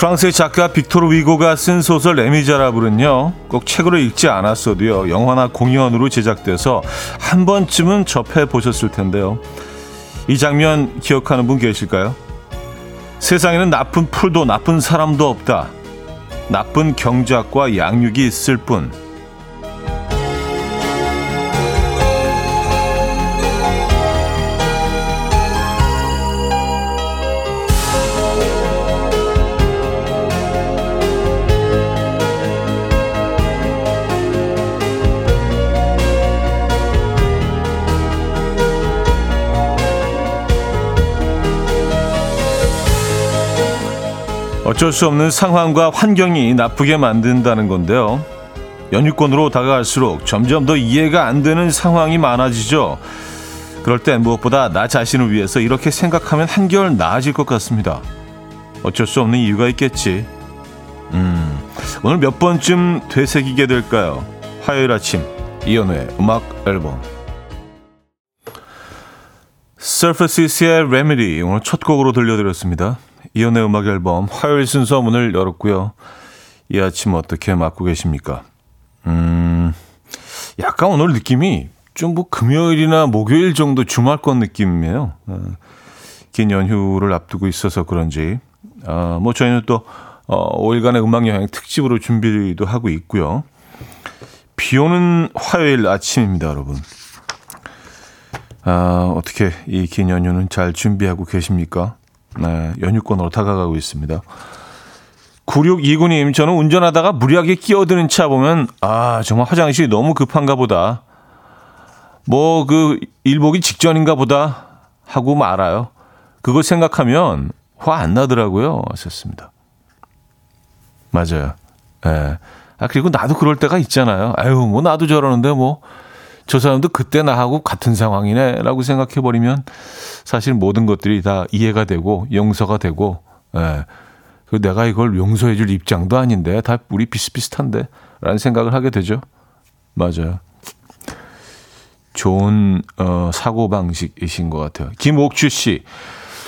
프랑스의 작가 빅토르 위고가 쓴 소설 레미자라블은요 꼭 책으로 읽지 않았어도요 영화나 공연으로 제작돼서 한 번쯤은 접해 보셨을 텐데요 이 장면 기억하는 분 계실까요? 세상에는 나쁜 풀도 나쁜 사람도 없다 나쁜 경작과 양육이 있을 뿐 어쩔 수 없는 상황과 환경이 나쁘게 만든다는 건데요. 연유권으로 다가갈수록 점점 더 이해가 안 되는 상황이 많아지죠. 그럴 때 무엇보다 나 자신을 위해서 이렇게 생각하면 한결 나아질 것 같습니다. 어쩔 수 없는 이유가 있겠지. 음, 오늘 몇 번쯤 되새기게 될까요? 화요일 아침 이연우의 음악 앨범 Surfaces의 Remedy 오늘 첫 곡으로 들려드렸습니다. 이연의 음악 앨범 화요일 순서 문을 열었고요. 이 아침 어떻게 맞고 계십니까? 음, 약간 오늘 느낌이 좀 뭐 금요일이나 목요일 정도 주말권 느낌이에요. 어, 긴 연휴를 앞두고 있어서 그런지. 어, 뭐 저희는 또 어, 5일간의 음악 여행 특집으로 준비도 하고 있고요. 비 오는 화요일 아침입니다, 여러분. 아, 어떻게 이 긴 연휴는 잘 준비하고 계십니까? 네, 연유권으로 다가가고 있습니다. 9629님, 저는 운전하다가 무리하게 끼어드는 차 보면, 아, 정말 화장실이 너무 급한가 보다. 뭐, 그, 일보기 직전인가 보다. 하고 말아요. 그거 생각하면 화 안 나더라고요. 하셨습니다. 맞아요. 예. 네. 아, 그리고 나도 그럴 때가 있잖아요. 아유, 뭐, 나도 저러는데 뭐, 저 사람도 그때 나하고 같은 상황이네 라고 생각해 버리면 사실 모든 것들이 다 이해가 되고 용서가 되고 예. 그 내가 이걸 용서해 줄 입장도 아닌데 다 우리 비슷비슷한데 라는 생각을 하게 되죠. 맞아요. 좋은 어, 사고방식이신 것 같아요. 김옥주 씨.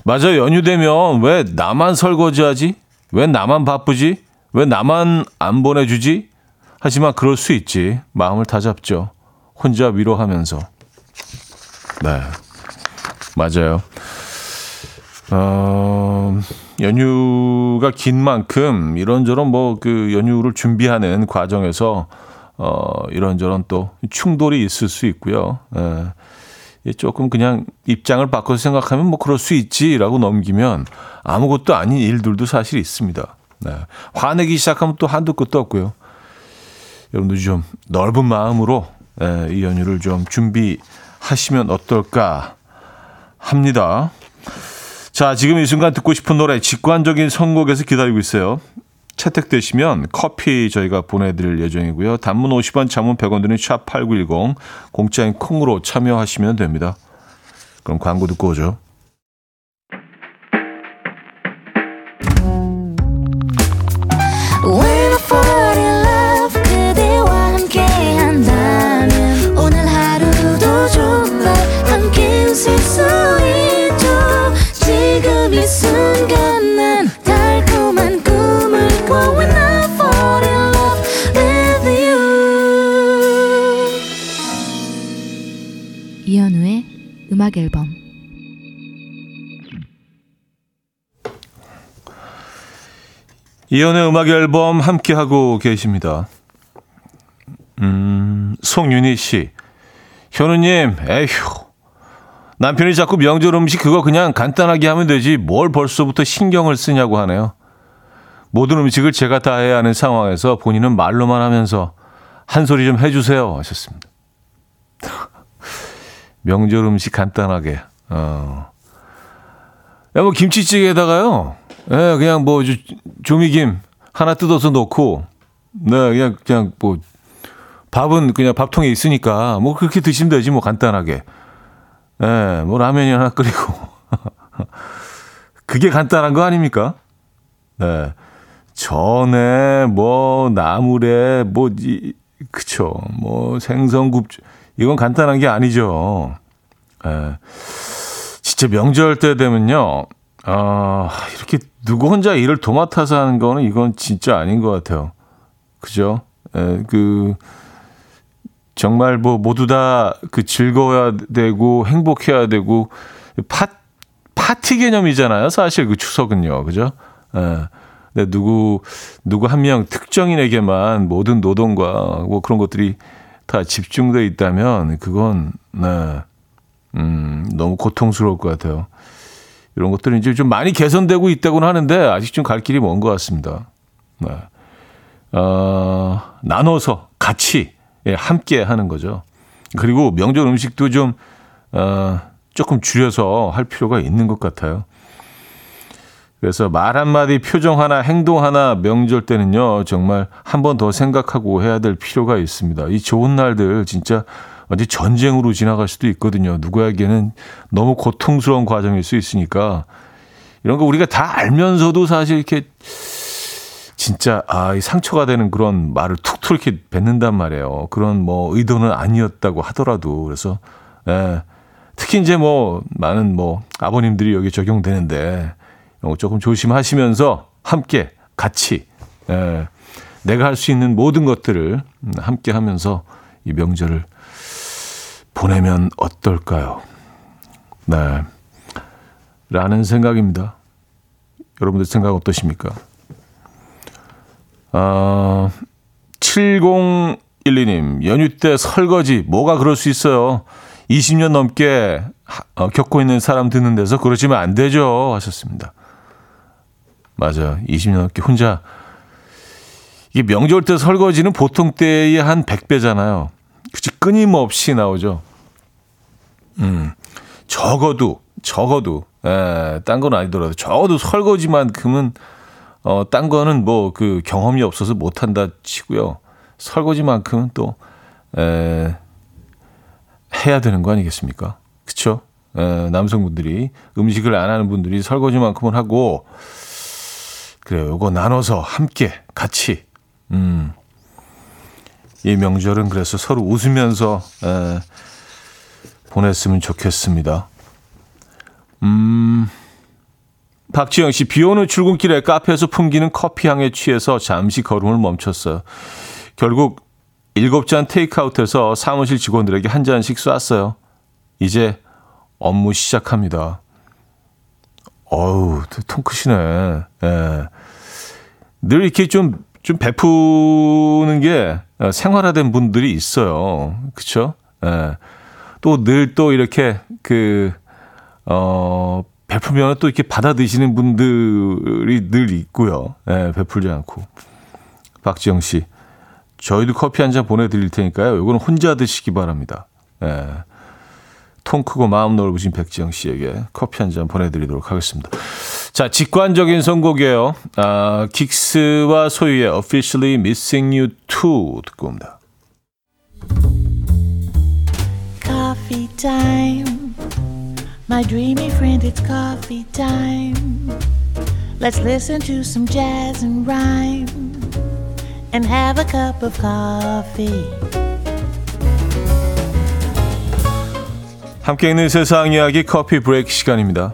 맞아 연휴 되면 왜 나만 설거지하지? 왜 나만 바쁘지? 왜 나만 안 보내주지? 하지만 그럴 수 있지. 마음을 다잡죠. 혼자 위로하면서. 네. 맞아요. 어, 연휴가 긴 만큼 이런저런 뭐 그 연휴를 준비하는 과정에서 어, 이런저런 또 충돌이 있을 수 있고요. 예. 조금 그냥 입장을 바꿔서 생각하면 뭐 그럴 수 있지라고 넘기면 아무것도 아닌 일들도 사실 있습니다. 네. 화내기 시작하면 또 한도 끝도 없고요. 여러분들 좀 넓은 마음으로 예, 이 연휴를 좀 준비하시면 어떨까 합니다. 자, 지금 이 순간 듣고 싶은 노래 직관적인 선곡에서 기다리고 있어요. 채택되시면 커피 저희가 보내드릴 예정이고요. 단문 50원, 장문 100원 드는 샵8910 공짜인 콩으로 참여하시면 됩니다. 그럼 광고 듣고 오죠. 음악 앨범 이연의 음악 앨범 함께 하고 계십니다. 음, 송윤희 씨. 현우님, 에휴. 남편이 자꾸 명절 음식 그거 그냥 간단하게 하면 되지 뭘 벌써부터 신경을 쓰냐고 하네요. 모든 음식을 제가 다 해야 하는 상황에서 본인은 말로만 하면서 한 소리 좀 해주세요 하셨습니다. 명절 음식 간단하게. 어. 야, 뭐 김치찌개에다가요. 예, 네, 그냥 뭐 조미김 하나 뜯어서 넣고 네, 그냥 그냥 뭐 밥은 그냥 밥통에 있으니까 뭐 그렇게 드시면 되지 뭐 간단하게. 예, 네, 뭐 라면이 하나 끓이고. 그게 간단한 거 아닙니까? 네. 전에 뭐 나물에 뭐 이, 그쵸. 뭐 생선국 이건 간단한 게 아니죠. 에, 예. 진짜 명절 때 되면요. 아, 이렇게 누구 혼자 일을 도맡아서 하는 거는 이건 진짜 아닌 것 같아요. 그죠? 에, 그, 정말 뭐 모두 다 그 즐거워야 되고 행복해야 되고 파, 파티 개념이잖아요. 사실 그 추석은요. 그죠? 에. 근데 누구, 누구 한 명 특정인에게만 모든 노동과 뭐 그런 것들이 다 집중돼 있다면 그건, 네. 음, 너무 고통스러울 것 같아요. 이런 것들은 이제 좀 많이 개선되고 있다고는 하는데 아직 좀 갈 길이 먼 것 같습니다. 네. 어, 나눠서 같이 예, 함께 하는 거죠. 그리고 명절 음식도 좀 어, 조금 줄여서 할 필요가 있는 것 같아요. 그래서 말 한마디, 표정 하나, 행동 하나 명절 때는요, 정말 한 번 더 생각하고 해야 될 필요가 있습니다. 이 좋은 날들 진짜 어디 전쟁으로 지나갈 수도 있거든요. 누구에게는 너무 고통스러운 과정일 수 있으니까 이런 거 우리가 다 알면서도 사실 이렇게 진짜 아, 이 상처가 되는 그런 말을 툭툭 이렇게 뱉는단 말이에요. 그런 뭐 의도는 아니었다고 하더라도 그래서 예. 특히 이제 뭐 많은 뭐 아버님들이 여기 적용되는데 조금 조심하시면서 함께 같이 예. 내가 할 수 있는 모든 것들을 함께 하면서 이 명절을 보내면 어떨까요? 네. 라는 생각입니다. 여러분들 생각 어떠십니까? 아, 7012님, 연휴 때 설거지, 뭐가 그럴 수 있어요? 20년 넘게 어, 겪고 있는 사람 듣는 데서 그러시면 안 되죠. 하셨습니다. 맞아. 20년 넘게 혼자. 이게 명절 때 설거지는 보통 때의 한 100배잖아요. 그치, 끊임없이 나오죠. 음, 적어도, 적어도, 에, 예, 딴건 아니더라도, 적어도 설거지만큼은 어, 딴 거는 뭐 그 경험이 없어서 못한다 치고요. 설거지만큼은 또, 에, 해야 되는 거 아니겠습니까? 그쵸? 에, 남성분들이, 음식을 안 하는 분들이 설거지만큼은 하고, 그래요. 요거 나눠서 함께, 같이, 음. 이 명절은 그래서 서로 웃으면서, 에, 보냈으면 좋겠습니다. 음. 박지영 씨, 비 오는 출근길에 카페에서 풍기는 커피 향에 취해서 잠시 걸음을 멈췄어요. 결국 일곱 잔 테이크아웃해서 사무실 직원들에게 한 잔씩 쐈어요. 이제 업무 시작합니다. 어우, 통 크시네. 예. 늘 이렇게 좀, 좀 베푸는 게 생활화된 분들이 있어요. 그쵸? 예. 또 늘 또 이렇게 그, 어, 베풀면 또 이렇게 받아 드시는 분들이 늘 있고요. 예, 베풀지 않고. 박지영 씨, 저희도 커피 한 잔 보내드릴 테니까요. 이거는 혼자 드시기 바랍니다. 예. 통 크고 마음 넓으신 백지영 씨에게 커피 한 잔 보내드리도록 하겠습니다. 자, 직관적인 선곡이에요. 아, 긱스와 소유의 Officially Missing You 2 듣고 옵니다. Coffee time. My dreamy friend, it's coffee time. Let's listen to some jazz and rhyme and have a cup of coffee. 함께 있는 세상 이야기 커피 브레이크 시간입니다.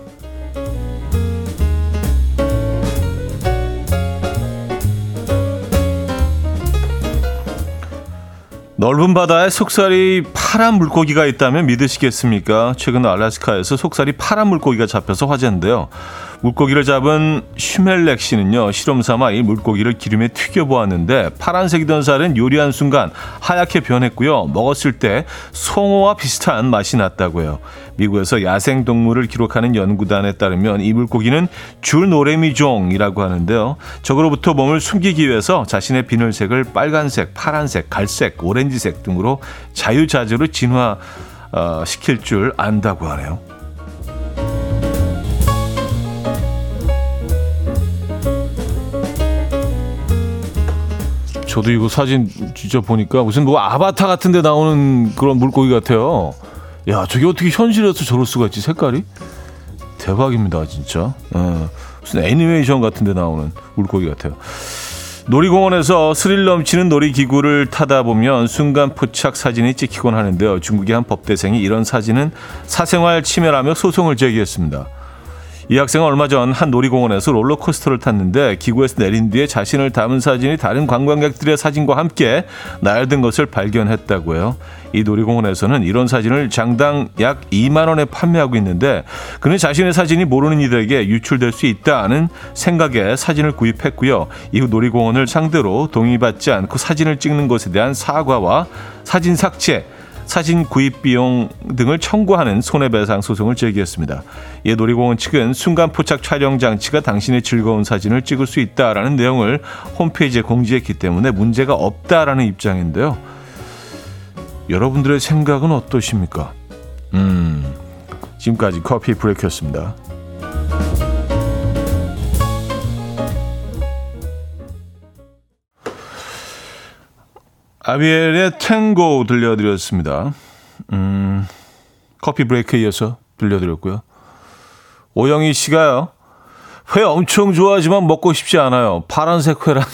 넓은 바다에 속살이 파란 물고기가 있다면 믿으시겠습니까? 최근 알래스카에서 속살이 파란 물고기가 잡혀서 화제인데요. 물고기를 잡은 슈멜렉 씨는요, 실험 삼아 이 물고기를 기름에 튀겨 보았는데, 파란색이던 살은 요리한 순간 하얗게 변했고요. 먹었을 때 송어와 비슷한 맛이 났다고요. 미국에서 야생 동물을 기록하는 연구단에 따르면 이 물고기는 줄노래미종이라고 하는데요. 적으로부터 몸을 숨기기 위해서 자신의 비늘색을 빨간색, 파란색, 갈색, 오렌지색 등으로 자유자재로 진화 시킬 줄 안다고 하네요. 저도 이거 사진 진짜 보니까 무슨 뭐 아바타 같은 데 나오는 그런 물고기 같아요. 야, 저게 어떻게 현실에서 저럴 수가 있지, 색깔이? 대박입니다, 진짜. 예, 무슨 애니메이션 같은 데 나오는 물고기 같아요. 놀이공원에서 스릴 넘치는 놀이기구를 타다 보면 순간 포착 사진이 찍히곤 하는데요. 중국의 한 법대생이 이런 사진은 사생활 침해라며 소송을 제기했습니다. 이 학생은 얼마 전 한 놀이공원에서 롤러코스터를 탔는데 기구에서 내린 뒤에 자신을 담은 사진이 다른 관광객들의 사진과 함께 날든 것을 발견했다고요. 이 놀이공원에서는 이런 사진을 장당 약 2만 원에 판매하고 있는데 그는 자신의 사진이 모르는 이들에게 유출될 수 있다는 생각에 사진을 구입했고요. 이후 놀이공원을 상대로 동의받지 않고 사진을 찍는 것에 대한 사과와 사진 삭제 사진 구입 비용 등을 청구하는 손해배상 소송을 제기했습니다. 이 놀이공원 측은 순간 포착 촬영 장치가 당신의 즐거운 사진을 찍을 수 있다라는 내용을 홈페이지에 공지했기 때문에 문제가 없다라는 입장인데요. 여러분들의 생각은 어떠십니까? 음, 지금까지 커피 브레이크였습니다. 아비엘의 탱고 들려드렸습니다. 음, 커피 브레이크에 이어서 들려드렸고요. 오영희 씨가요. 회 엄청 좋아하지만 먹고 싶지 않아요. 파란색 회라니.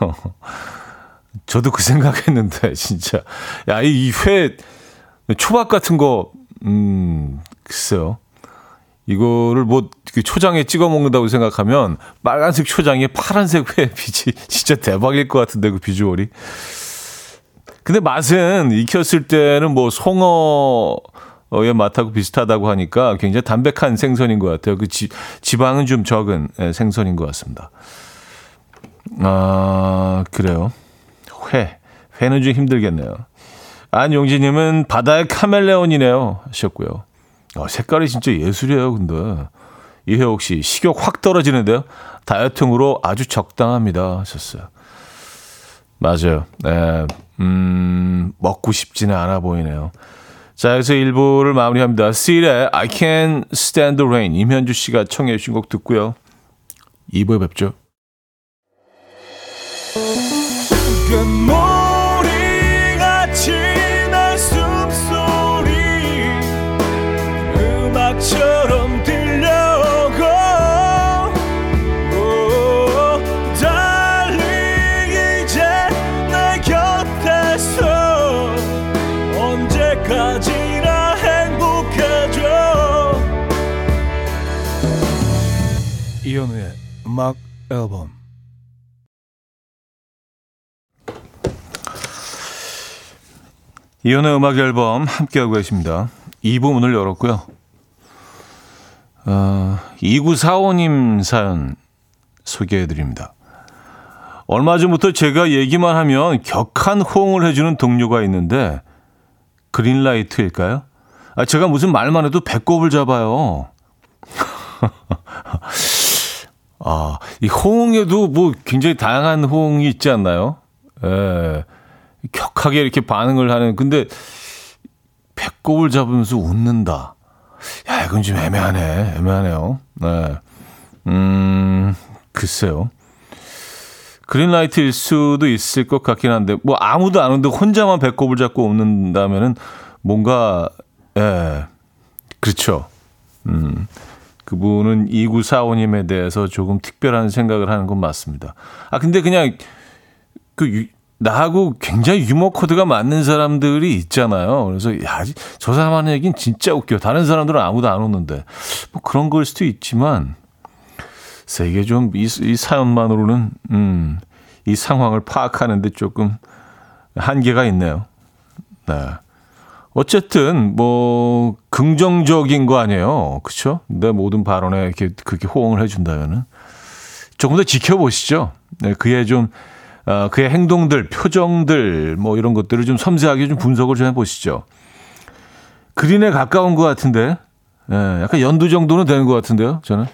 저도 그 생각했는데 진짜 야 이 회 초밥 같은 거 음, 글쎄요. 이거를 뭐 초장에 찍어 먹는다고 생각하면 빨간색 초장에 파란색 회 빛이 진짜 대박일 것 같은데 그 비주얼이. 근데 맛은 익혔을 때는 뭐 송어의 맛하고 비슷하다고 하니까 굉장히 담백한 생선인 것 같아요. 그 지, 지방은 좀 적은 예, 생선인 것 같습니다. 아, 그래요. 회. 회는 좀 힘들겠네요. 안용진님은 바다의 카멜레온이네요. 하셨고요. 어, 색깔이 진짜 예술이에요, 근데. 이혜옥 씨, 식욕 확 떨어지는데요. 다이어트용으로 아주 적당합니다. 하셨어요. 맞아요. 네, 음, 먹고 싶지는 않아 보이네요. 자, 여기서 1부를 마무리합니다. Seal의 I Can't Stand the Rain. 임현주 씨가 청해 주신 곡 듣고요. 2부에 뵙죠. 음악 앨범 이현우의 음악 앨범 함께하고 계십니다. 2부 문을 열었고요. 어, 2945님 사연 소개해드립니다. 얼마 전부터 제가 얘기만 하면 격한 호응을 해주는 동료가 있는데 그린라이트일까요? 아, 제가 무슨 말만 해도 배꼽을 잡아요. 아, 이 호응에도 뭐 굉장히 다양한 호응이 있지 않나요? 예. 격하게 이렇게 반응을 하는, 근데 배꼽을 잡으면서 웃는다. 야, 이건 좀 애매하네. 애매하네요. 네. 음, 글쎄요. 그린라이트일 수도 있을 것 같긴 한데, 뭐 아무도 안 오는데 혼자만 배꼽을 잡고 웃는다면은 뭔가, 예, 그렇죠. 음. 그분은 2945님에 대해서 조금 특별한 생각을 하는 건 맞습니다. 아, 근데 그냥 그 유, 나하고 굉장히 유머 코드가 맞는 사람들이 있잖아요. 그래서 야, 저 사람 하는 얘기는 진짜 웃겨. 다른 사람들은 아무도 안 웃는데. 뭐 그런 걸 수도 있지만 세계 좀이 이 사연만으로는 음, 이 상황을 파악하는데 조금 한계가 있네요. 네. 어쨌든 뭐 긍정적인 거 아니에요. 그렇죠? 내 모든 발언에 이렇게 그렇게 호응을 해 준다면은 조금 더 지켜보시죠. 네, 그의 좀 어, 그의 행동들, 표정들 뭐 이런 것들을 좀 섬세하게 좀 분석을 좀 해보시죠. 그린에 가까운 것 같은데, 예, 약간 연두 정도는 되는 것 같은데요, 저는.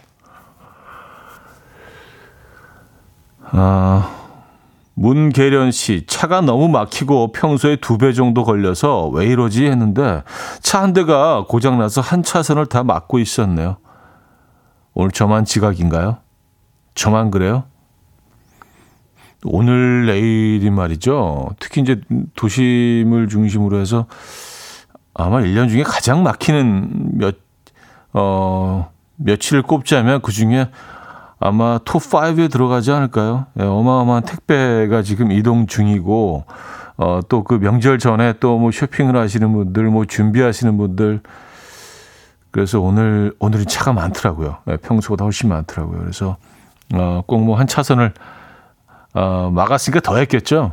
아, 문계련 씨, 차가 너무 막히고 평소에 두 배 정도 걸려서 왜 이러지 했는데 차 한 대가 고장나서 한 차선을 다 막고 있었네요. 오늘 저만 지각인가요? 저만 그래요? 오늘 내일이 말이죠. 특히 이제 도심을 중심으로 해서 아마 1년 중에 가장 막히는 몇, 어, 며칠을 꼽자면 그 중에 아마 톱5에 들어가지 않을까요? 예, 어마어마한 택배가 지금 이동 중이고, 어, 또 그 명절 전에 또 뭐 쇼핑을 하시는 분들, 뭐 준비하시는 분들, 그래서 오늘, 오늘은 차가 많더라고요. 네, 평소보다 훨씬 많더라고요. 그래서, 어, 꼭 뭐 한 차선을, 어, 막았으니까 더 했겠죠.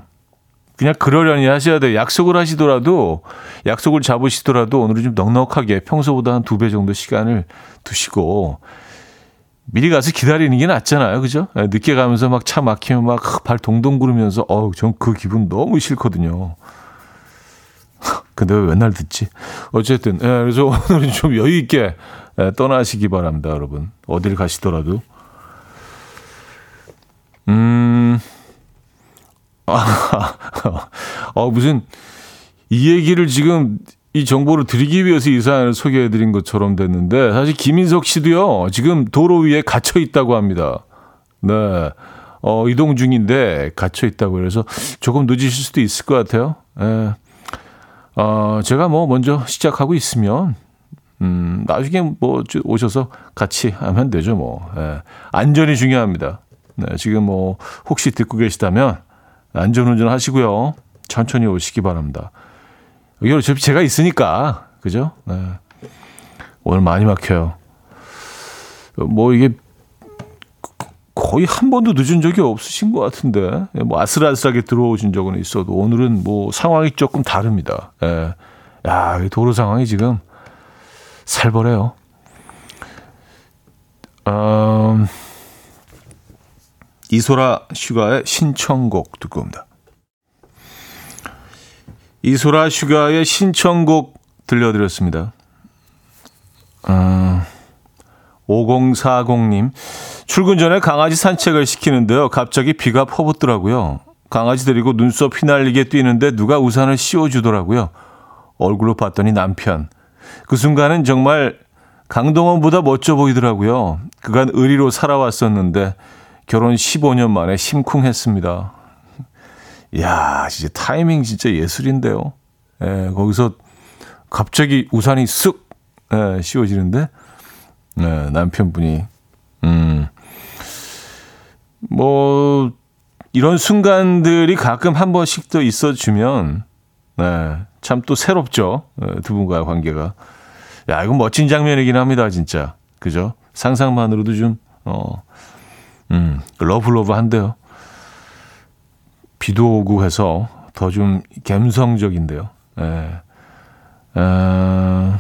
그냥 그러려니 하셔야 돼요. 약속을 하시더라도, 약속을 잡으시더라도 오늘은 좀 넉넉하게 평소보다 한 두 배 정도 시간을 두시고, 미리 가서 기다리는 게 낫잖아요. 그죠? 네, 늦게 가면서 막 차 막히면 막 발 동동 구르면서, 어우, 전 그 기분 너무 싫거든요. 근데 왜 맨날 듣지? 어쨌든, 예, 그래서 오늘은 좀 여유있게 예, 떠나시기 바랍니다, 여러분. 어딜 가시더라도. 음, 아, 어, 무슨, 이 얘기를 지금 이 정보를 드리기 위해서 이 사연을 소개해 드린 것처럼 됐는데, 사실 김인석 씨도요, 지금 도로 위에 갇혀 있다고 합니다. 네. 어, 이동 중인데 갇혀 있다고 그래서 조금 늦으실 수도 있을 것 같아요. 예. 어, 제가 뭐 먼저 시작하고 있으면, 음, 나중에 뭐 오셔서 같이 하면 되죠, 뭐. 예. 안전이 중요합니다. 네, 지금 뭐 혹시 듣고 계시다면 안전 운전 하시고요. 천천히 오시기 바랍니다. 여기 어차피 제가 있으니까, 그죠? 네. 오늘 많이 막혀요. 뭐 이게 거의 한 번도 늦은 적이 없으신 것 같은데 뭐 아슬아슬하게 들어오신 적은 있어도 오늘은 뭐 상황이 조금 다릅니다. 예. 야, 도로 상황이 지금 살벌해요. 음, 이소라 슈가의 신청곡 듣고 옵니다. 이소라 슈가의 신청곡 들려드렸습니다. 음, 5040님. 출근 전에 강아지 산책을 시키는데요. 갑자기 비가 퍼붓더라고요. 강아지 데리고 눈썹 휘날리게 뛰는데 누가 우산을 씌워주더라고요. 얼굴로 봤더니 남편. 그 순간은 정말 강동원보다 멋져 보이더라고요. 그간 의리로 살아왔었는데 결혼 15년 만에 심쿵했습니다. 이야, 진짜 타이밍 진짜 예술인데요. 예, 거기서 갑자기 우산이 쓱 예, 씌워지는데 네, 남편분이 음. 뭐 이런 순간들이 가끔 한 번씩 또 있어주면 네, 참 또 새롭죠. 네, 두 분과의 관계가. 야, 이건 멋진 장면이긴 합니다, 진짜. 그죠? 상상만으로도 좀, 어, 음, love love한데요. 비도 오고 해서 더 좀 감성적인데요. 네. 어,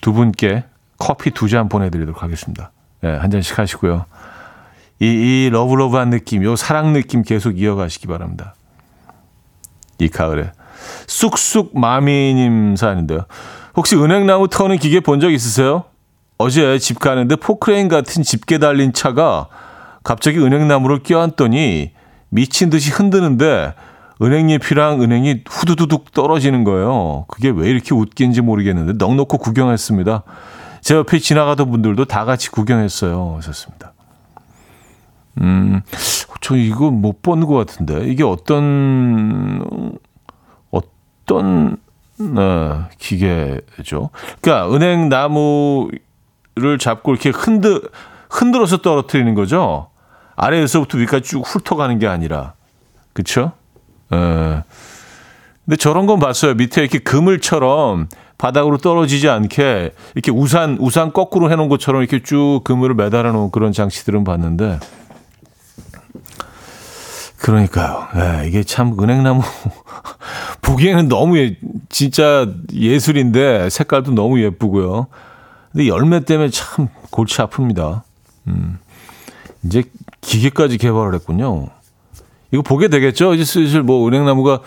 두 분께 커피 두 잔 보내드리도록 하겠습니다. 네, 한 잔씩 하시고요. 이, 이 love love한 느낌, 요 사랑 느낌 계속 이어가시기 바랍니다. 이 가을에. 쑥쑥 마미님 사연인데요. 혹시 은행나무 터는 기계 본 적 있으세요? 어제 집 가는데 포크레인 같은 집게 달린 차가 갑자기 은행나무를 껴안더니 미친 듯이 흔드는데 은행잎이랑 은행이 후두두둑 떨어지는 거예요. 그게 왜 이렇게 웃긴지 모르겠는데 넉넉히 구경했습니다. 제 옆에 지나가던 분들도 다 같이 구경했어요. 하셨습니다. 음, 저 이거 못 본 것 같은데. 이게 어떤, 어떤, 어, 기계죠? 그러니까 은행 나무를 잡고 이렇게 흔들, 흔들어서 떨어뜨리는 거죠? 아래에서부터 위까지 쭉 훑어가는 게 아니라. 그쵸? 예. 근데 저런 건 봤어요. 밑에 이렇게 그물처럼 바닥으로 떨어지지 않게 이렇게 우산 우산 거꾸로 해놓은 것처럼 이렇게 쭉 그물을 매달아 놓은 그런 장치들은 봤는데 그러니까요. 네, 이게 참 은행나무 보기에는 너무 예, 진짜 예술인데 색깔도 너무 예쁘고요. 근데 열매 때문에 참 골치 아픕니다. 음, 이제 기계까지 개발을 했군요. 이거 보게 되겠죠. 이제 슬슬 뭐 은행나무가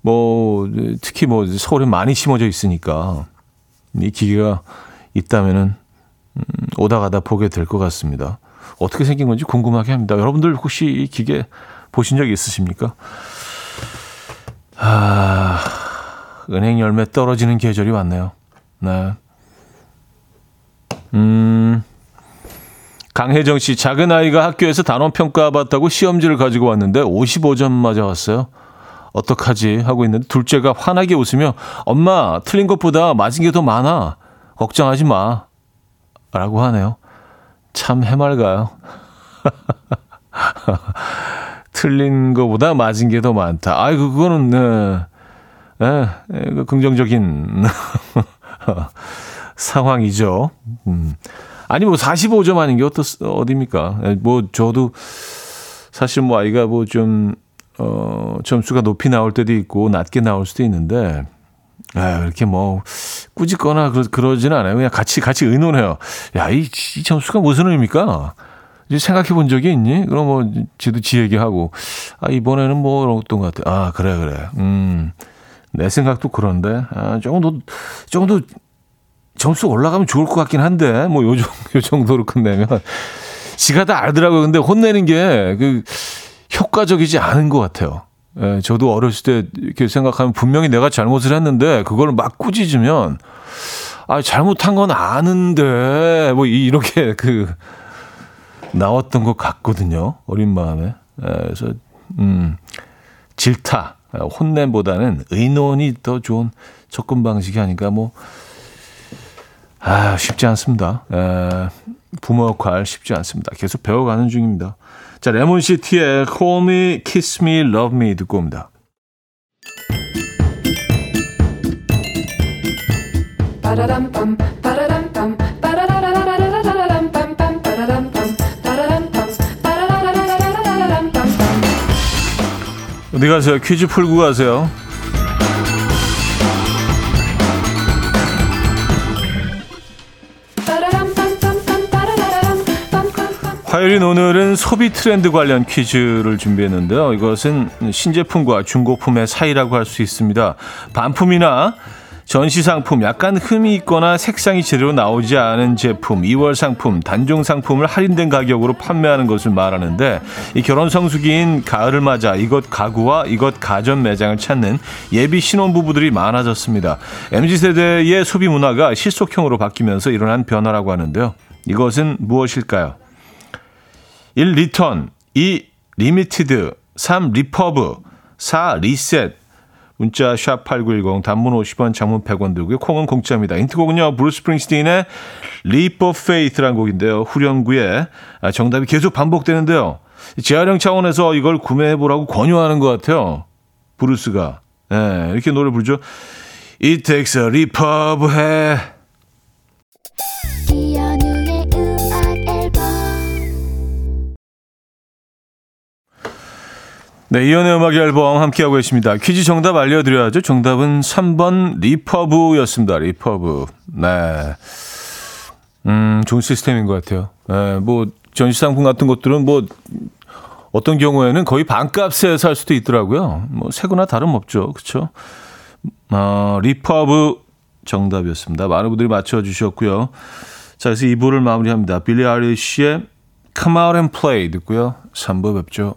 뭐 특히 뭐 서울에 많이 심어져 있으니까 이 기계가 있다면은 음, 오다 가다 보게 될 것 같습니다. 어떻게 생긴 건지 궁금하게 합니다. 여러분들 혹시 이 기계 보신 적 있으십니까? 아, 은행 열매 떨어지는 계절이 왔네요. 네. 음, 강혜정 씨, 작은 아이가 학교에서 단원 평가 받다고 시험지를 가지고 왔는데 55점 맞아왔어요. 어떡하지? 하고 있는데 둘째가 환하게 웃으며 엄마 틀린 것보다 맞은 게 더 많아. 걱정하지 마. 라고 하네요. 참 해맑아요. 틀린 것보다 맞은 게 더 많다. 아이 그거는 네, 네, 네, 긍정적인 상황이죠. 음. 아니 뭐 45점 아닌 게 어떻 어디입니까? 예, 뭐 저도 사실 뭐 아이가 뭐 좀 어, 점수가 높이 나올 때도 있고 낮게 나올 수도 있는데 아, 이렇게 뭐 꾸짖거나 그러, 그러지는 않아요. 그냥 같이 같이 의논해요. 야, 이, 이 점수가 무슨 의미입니까? 이제 생각해 본 적이 있니? 그럼 뭐 지도 지 얘기하고 아 이번에는 뭐 어떤 것 같아. 아 그래 그래. 음. 내 생각도 그런데 아, 조금 더 조금 더 점수 올라가면 좋을 것 같긴 한데 뭐 요, 요 정도로 끝내면 지가 다 알더라고요. 근데 혼내는 게 그 효과적이지 않은 것 같아요. 예, 저도 어렸을 때 이렇게 생각하면 분명히 내가 잘못을 했는데 그걸 막 꾸짖으면 아 잘못한 건 아는데 뭐 이렇게 그 나왔던 것 같거든요. 어린 마음에. 예, 그래서 음 질타 혼냄보다는 의논이 더 좋은 접근 방식이 아닌가 뭐 아, 쉽지 않습니다. 에, 부모 역할 쉽지 않습니다. 계속 배워가는 중입니다. 자, 레몬시티의 Call Me, Kiss Me, Love Me 듣고 옵니다. 어디 가세요? 퀴즈 풀고 가세요. 화요일인 오늘은 소비 트렌드 관련 퀴즈를 준비했는데요. 이것은 신제품과 중고품의 사이라고 할 수 있습니다. 반품이나 전시 상품, 약간 흠이 있거나 색상이 제대로 나오지 않은 제품, 2월 상품, 단종 상품을 할인된 가격으로 판매하는 것을 말하는데 이 결혼 성수기인 가을을 맞아 이것 가구와 이것 가전 매장을 찾는 예비 신혼부부들이 많아졌습니다. MZ세대의 소비 문화가 실속형으로 바뀌면서 일어난 변화라고 하는데요. 이것은 무엇일까요? 1. return 2. limited 3. 리퍼브 4. 리셋 문자 샵8910 단문 50원 장문 100원 들고요. 콩은 공짜입니다. 힌트곡은요. 브루스 스프링스틴의 of Faith라는 곡인데요. 후렴구에 아, 정답이 계속 반복되는데요. 재활용 차원에서 이걸 구매해보라고 권유하는 것 같아요. 브루스가. 네, 이렇게 노래 부르죠. It takes a leap 네, 이연의 음악 앨범 함께하고 계십니다. 퀴즈 정답 알려드려야죠. 정답은 3번 refurb였습니다. refurb. 네. 음, 좋은 시스템인 것 같아요. 네, 뭐, 전시상품 같은 것들은 뭐, 어떤 경우에는 거의 반값에 살 수도 있더라고요. 뭐, 새거나 다름없죠. 그쵸? 어, 리퍼브 정답이었습니다. 많은 분들이 맞춰주셨고요. 자, 그래서 2부를 마무리합니다. 빌리 아일리시의 Come Out and Play 듣고요. 3부 뵙죠.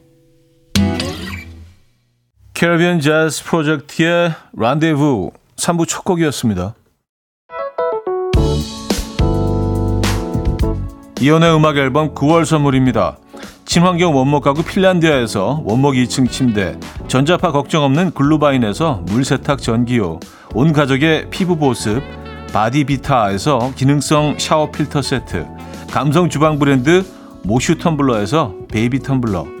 캐리비안 재즈 프로젝트의 란데부 3부 첫 곡이었습니다. 이연의 음악 앨범 9월 선물입니다. 친환경 원목 가구 핀란디아에서 원목 2층 침대, 전자파 걱정 없는 글루바인에서 물세탁 전기요, 온 가족의 피부 보습, 바디비타에서 기능성 샤워 필터 세트, 감성 주방 브랜드 모슈 텀블러에서 베이비 텀블러,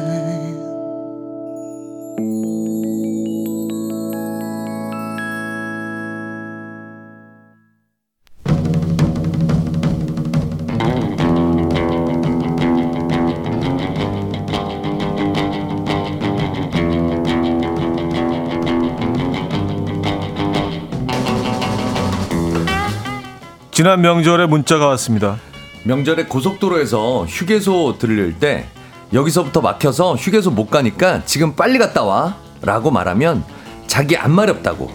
지난 명절에 문자가 왔습니다. 명절에 고속도로에서 휴게소 들릴 때 여기서부터 막혀서 휴게소 못 가니까 지금 빨리 갔다 와 라고 말하면 자기 안 마렵다고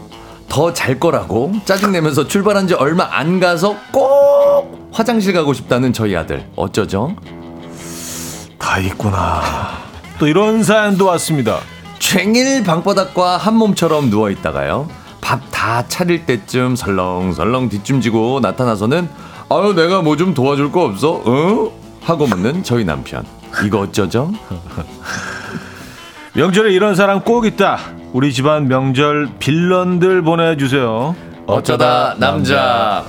더 잘 거라고 짜증내면서 출발한 지 얼마 안 가서 꼭 화장실 가고 싶다는 저희 아들 어쩌죠? 다 있구나. 또 이런 사연도 왔습니다. 쟁일 방바닥과 한 몸처럼 누워 있다가요. 밥 다 차릴 때쯤 설렁설렁 뒷짐지고 나타나서는 아유 내가 뭐 좀 도와줄 거 없어? 어? 하고 묻는 저희 남편. 이거 어쩌죠? 명절에 이런 사람 꼭 있다. 우리 집안 명절 빌런들 보내주세요. 어쩌다 남자.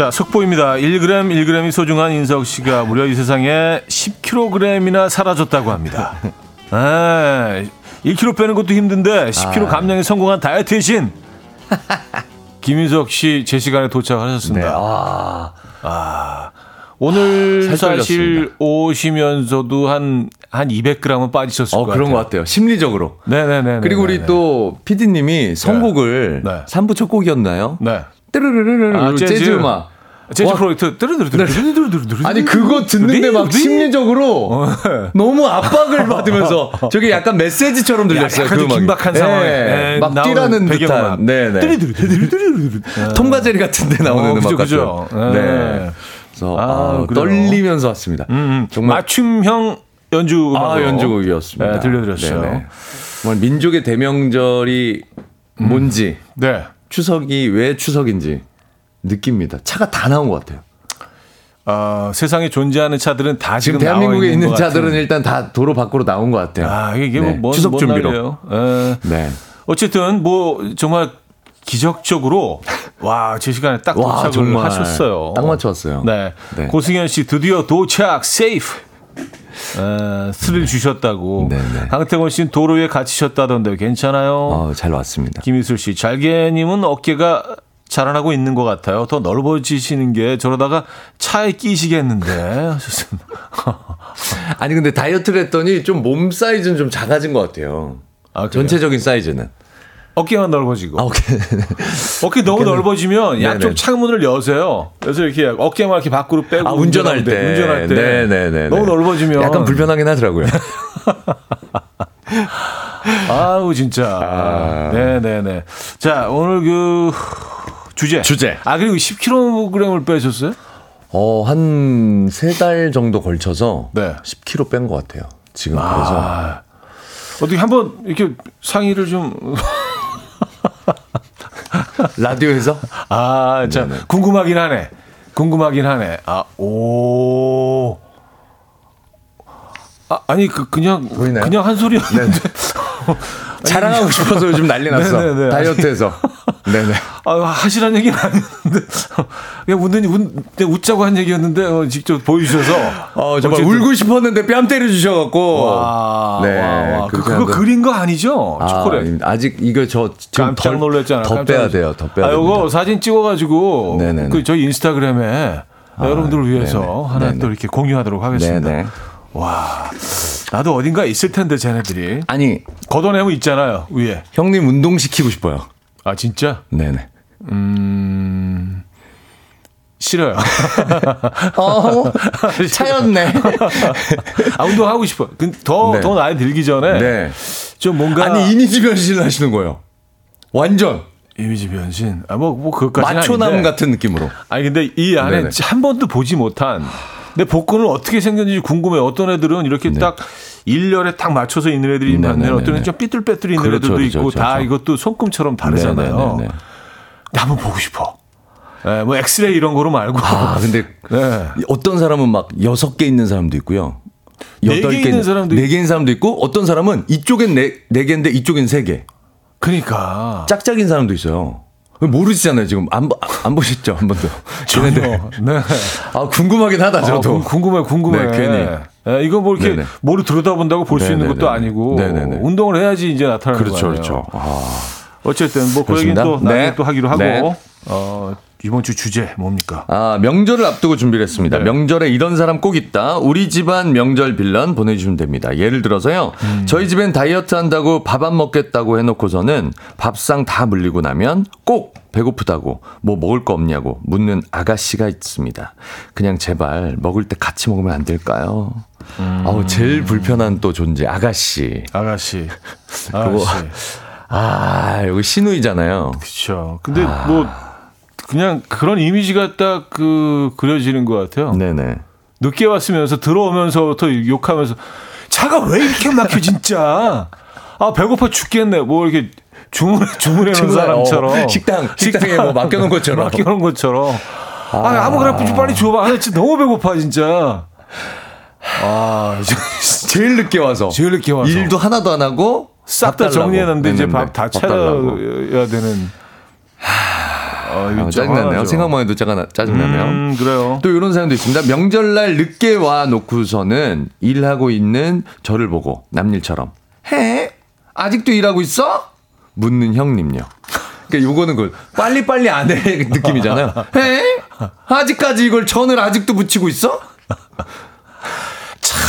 자, 속보입니다. 1g, 1g이 소중한 인석 씨가 무려 이 세상에 10kg이나 사라졌다고 합니다. 아, 1kg 빼는 것도 힘든데 10kg 아. 감량에 성공한 다이어트의 신. 김인석 씨 제 시간에 도착하셨습니다. 네. 아, 오늘 살 사실. 오시면서도 한, 한 200g은 빠지셨을 어 것 그런 같아요. 것 같아요. 심리적으로. 네네네. 그리고 우리 또 PD님이 선곡을 네. 3부 첫 곡이었나요? 네. 뜨르르르르 아, 재즈, 재즈 음악. 재즈 프로젝트 뜨르르르르르르르 네. 아니 그거 듣는데 네, 막 네. 심리적으로 어. 너무 압박을 받으면서 저게 약간 메시지처럼 들렸어요. 야, 그 긴박한 상황에 네, 막 뛰라는 듯한 네네 뜨르르르르르르 톰과 제리 같은데 나오는 어, 음악 그죠, 같죠. 네. 그래서 아, 아, 떨리면서 왔습니다. 음, 음. 정말 맞춤형 연주 아, 연주곡이었습니다. 네, 들려드렸어요. 네네. 정말 민족의 대명절이 뭔지 음. 네. 추석이 왜 추석인지 느낍니다. 차가 다 나온 것 같아요. 어, 세상에 존재하는 차들은 다 지금 지금, 대한민국에 있는 있는 것 차들은 같은. 일단 다 도로 밖으로 나온 것 같아요. 아 이게 네, 뭐뭔 추석 뭔 준비로. 에, 네. 어쨌든 뭐 정말 기적적으로 와 제 시간에 딱 와, 도착을 정말 하셨어요. 딱 맞춰왔어요. 네. 네. 고승현 씨 드디어 도착 세이프. 에, 스릴 주셨다고. 네, 네. 강태권 씨는 도로 위에 갇히셨다던데 괜찮아요? 어, 잘 왔습니다. 김희술 씨, 잘개님은 어깨가 자라나고 있는 것 같아요. 더 넓어지시는 게 저러다가 차에 끼시겠는데. 아니 근데 다이어트를 했더니 좀 몸 사이즈는 좀 작아진 것 같아요. 아? 전체적인 사이즈는. 어깨만 넓어지고. 아, 오케이. 어깨 너무 넓어지면 양쪽 네네. 창문을 여세요. 그래서 이렇게 어깨만 이렇게 밖으로 빼고 아, 운전할 때. 운전할 때 네네네. 너무 넓어지면 약간 불편하긴 하더라고요. 아우 진짜. 아. 네네네. 자 오늘 그 주제. 주제. 아 그리고 10kg을 빼셨어요? 어, 한 세 달 정도 걸쳐서 네. 10kg 뺀 것 같아요. 지금 그래서. 아, 어떻게 한번 이렇게 상의를 좀. 라디오에서? 아, 참 네네. 궁금하긴 하네. 궁금하긴 하네. 아, 오. 아, 아니 그 그냥 보이나요? 그냥 한 소리였는데. 자랑하고 싶어서 요즘 난리 났어. 네네네. 다이어트에서. 네네. 아, 하시란 얘기는 아니었는데 그냥 웃는 웃, 그냥 웃자고 한 얘기였는데 어, 직접 보여주셔서 어, 정말 어쨌든- 울고 싶었는데 뺨 때려주셔갖고. 와, 네. 와, 와. 그, 그거 하다- 그린 거 아니죠? 초콜릿. 아, 아직 이거 저 지금 깜짝 덜- 놀랐잖아. 더 빼야 돼요. 더 빼야 아, 됩니다. 요거 사진 찍어가지고 네네네. 그 저희 인스타그램에 여러분들을 위해서 네네. 하나 네네. 또 이렇게 공유하도록 하겠습니다. 네네. 와. 나도 어딘가 있을 텐데 쟤네들이 아니 걷어내면 있잖아요 위에. 형님 운동 시키고 싶어요. 아 진짜? 네네. 음 싫어요. 어, 차였네. 아 운동하고 싶어. 더더 네. 더 나이 들기 전에 네. 좀 뭔가 아니 이미지 변신을 하시는 거예요. 완전 이미지 변신. 아 뭐 뭐 그것까지는 마초남 아닌데. 같은 느낌으로. 아니 근데 이 안에 네네. 한 번도 보지 못한 내 복근은 어떻게 생겼는지 궁금해. 어떤 애들은 이렇게 딱 일렬에 딱 맞춰서 있는 애들이 있는 네. 네네네네. 어떤 애는 좀 삐뚤빼뚤 있는 그렇죠, 애들도 그렇죠, 있고 다 그렇죠. 이것도 손금처럼 다르잖아요. 네네네네. 근데 한번 보고 싶어. 예, 뭐 엑스레이 이런 거로 말고. 아 근데 네. 어떤 사람은 막 여섯 개 있는 사람도 있고요. 여덟 개 있는 사람도 네 개인 사람도 있고 어떤 사람은 이쪽엔 네, 네 개인데 이쪽엔 세 개. 그러니까 짝짝인 사람도 있어요. 모르시잖아요 지금 안, 보- 안 보셨죠 한 번도. 전혀. 네. 아 궁금하긴 하다 아, 저도. 궁- 궁금해, 궁금해. 네, 괜히. 예, 이거 뭐 이렇게 네네. 머리 들여다본다고 볼 수 있는. 것도 아니고 네네네. 운동을 해야지 이제 나타나는 그렇죠 거예요. 그렇죠. 아, 어쨌든 뭐그 얘기는. 또 나중에 네. 또 하기로 하고 네. 어, 이번 주 주제 뭡니까? 아, 명절을 앞두고 준비를 했습니다. 네. 명절에 이런 사람 꼭 있다. 우리 집안 명절 빌런 보내주시면 됩니다. 예를 들어서요. 음. 저희 집엔 다이어트 한다고 밥 안 먹겠다고 해놓고서는 밥상 다 물리고 나면 꼭 배고프다고 뭐 먹을 거 없냐고 묻는 아가씨가 있습니다. 그냥 제발 먹을 때 같이 먹으면 안 될까요? 음. 아우, 제일 불편한 또 존재, 아가씨. 아가씨. 아가씨. 아, 여기 신우이잖아요. 그렇죠. 근데 뭐 그냥 그런 이미지가 딱 그 그려지는 것 같아요. 네네. 늦게 왔으면서 들어오면서부터 욕하면서 차가 왜 이렇게 막혀 진짜. 아 배고파 죽겠네. 뭐 이렇게 주문 주문해 놓은 사람처럼 어, 식당, 식당에 뭐 맡겨놓은 것처럼. 맡겨놓은 것처럼. 아, 아무거나 좀 빨리 줘봐. 아, 진짜 너무 배고파 진짜. 아, 제일 늦게 와서. 제일 늦게 와서. 일도 하나도 안 하고. 싹 다. 정리해놨는데 이제. 밥 다. 차려야 되는. 아, 이거 아, 짜증나네요. 생각만 해도 짜증나, 짜증나네요. 음, 그래요. 또 이런 사연도 있습니다. 명절날 늦게 와 놓고서는 일하고 있는 저를 보고 남일처럼 해? 아직도 일하고 있어? 묻는 형님요. 그러니까 요거는 그 빨리 빨리 안 해 느낌이잖아요. 해? 아직까지 이걸 전을 아직도 붙이고 있어?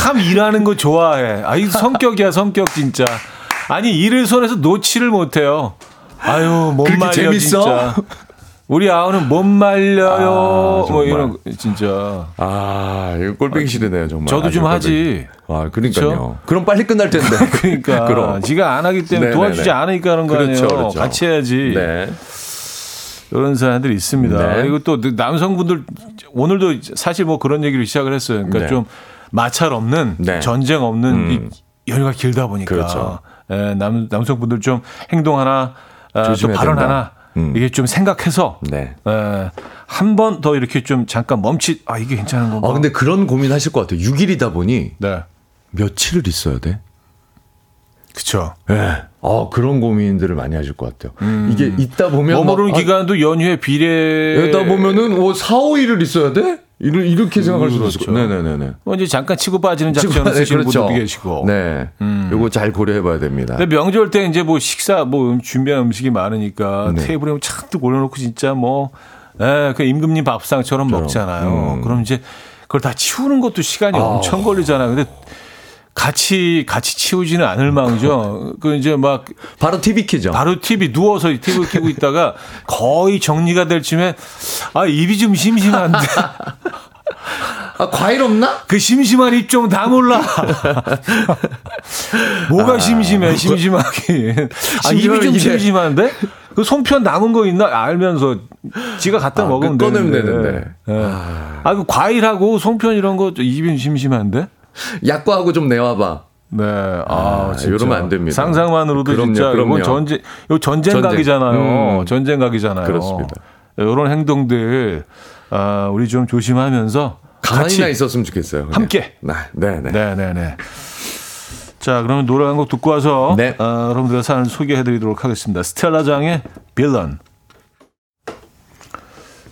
참 일하는 거 좋아해. 아, 이 성격이야, 성격 진짜. 아니, 일을 손에서 놓지를 못해요. 아유, 못 말려, 재밌어? 진짜. 우리 아우는 못 말려요. 아, 뭐. 이런, 거, 진짜. 아, 이거 꼴뱅이 싫으네요, 정말. 저도 좀 하지. 아, 그러니까요. 그쵸? 그럼 빨리 끝날 텐데. 그러니까. 그럼. 지가 안 하기 때문에 네네네. 도와주지 않으니까 하는 거 그렇죠, 아니에요. 그렇죠. 같이 해야지. 네. 이런 사람들이 있습니다. 네. 그리고 또 남성분들 오늘도 사실 뭐 그런 얘기를 시작을 했어요. 그러니까 네. 좀 마찰 없는 네. 전쟁 없는 음. 이 연휴가 길다 보니까 그렇죠. 예, 남 남성분들 좀 행동 하나 아, 또 발언 된다. 하나 음. 이게 좀 생각해서 네. 한번 더 이렇게 좀 잠깐 멈칫 아 이게 괜찮은 건가? 아, 근데 그런 고민 하실 것 같아요. 6일이다 보니 네, 며칠을 있어야 돼? 그렇죠. 네. 아, 그런 고민들을 많이 하실 것 같아요. 이게 있다 보면. 머무르는 막, 기간도 연휴에 비례. 아, 있다 보면은 뭐 4, 5일을 있어야 돼? 이렇게, 이렇게 생각할 수도 그렇죠. 있고. 네네네네. 뭐 이제 잠깐 치고 빠지는 작전을 쓰시는 그렇죠. 분들도 계시고. 네. 요거 잘 고려해 봐야 됩니다. 근데 명절 때 이제 뭐 식사 뭐 음- 준비한 음식이 많으니까 네. 테이블에 잔뜩 올려놓고 진짜 뭐, 에, 그 임금님 밥상처럼 먹잖아요. 음. 그럼 이제 그걸 다 치우는 것도 시간이 엄청 걸리잖아요. 근데 같이 같이 치우지는 않을 망정. 그 이제 막 바로 TV 키죠. 바로 TV 누워서 TV 켜고 있다가 거의 정리가 될 쯤에 아 입이 좀 심심한데 아, 과일 없나? 그 심심한 입 좀 다물라. 뭐가 심심해, 심심하긴. 아, 입이 좀 심심한데? 그 송편 남은 거 있나? 알면서 지가 갖다 아, 먹으면 그 꺼내면 되는데. 되는데. 예. 아, 그 과일하고 송편 이런 거 입이 심심한데? 약과하고 좀 내와봐. 네. 아, 아. 이러면 안 됩니다. 상상만으로도 그럼요, 진짜 그럼요. 이건 전쟁, 이거 전쟁. 각이잖아요. 음. 전쟁 각이잖아요. 그렇습니다. 이런 행동들, 아, 우리 좀 조심하면서 가만히나 있었으면 좋겠어요. 그냥. 함께. 네, 네, 네. 네네네. 자, 그러면 노래 한 곡 듣고 와서 네. 어, 여러분들의 사연을 소개해드리도록 하겠습니다. 스텔라장의 빌런.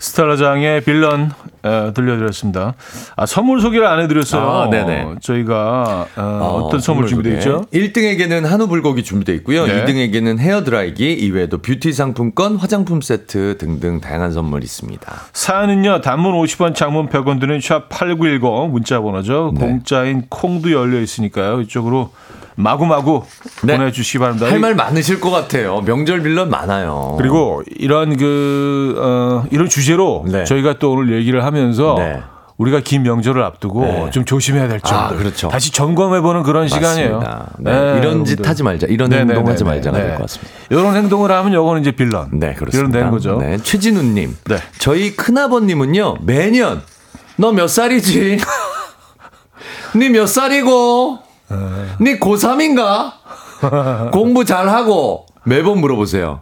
스텔라장의 빌런 에, 들려드렸습니다. 아, 선물 소개를 안 해드렸어요. 아, 네네. 저희가 어, 떤 선물 준비되어 있죠? 1등에게는 한우 불고기 준비되어 있고요. 네. 2등에게는 헤어드라이기 이외에도 뷰티 상품권, 화장품 세트 등등 다양한 선물 있습니다. 사연은요, 단문 50원, 장문 100원 드는 샵8910 문자 번호죠. 네. 공짜인 콩도 열려 있으니까요. 이쪽으로 마구마구 네. 보내주시기 바랍니다. 할 말 많으실 것 같아요. 명절 빌런 많아요. 그리고 이런 그, 어, 이런 주제로 네. 저희가 또 오늘 얘기를 하면서 네. 우리가 긴 명절을 앞두고 네. 좀 조심해야 될 점들. 아, 그렇죠. 다시 점검해보는 그런 시간이에요. 맞습니다. 네. 이런 짓. 하지 말자. 이런 네, 네, 행동하지 네, 말자가 네. 될것 같습니다. 이런 행동을 하면 요거는 이제 빌런. 네, 그렇습니다. 빌런 되는 거죠. 네, 최진우님. 네. 저희 큰아버님은요, 매년, 너 몇 살이지? 니 몇 살이고? 니 고3인가? 공부 잘하고? 매번 물어보세요.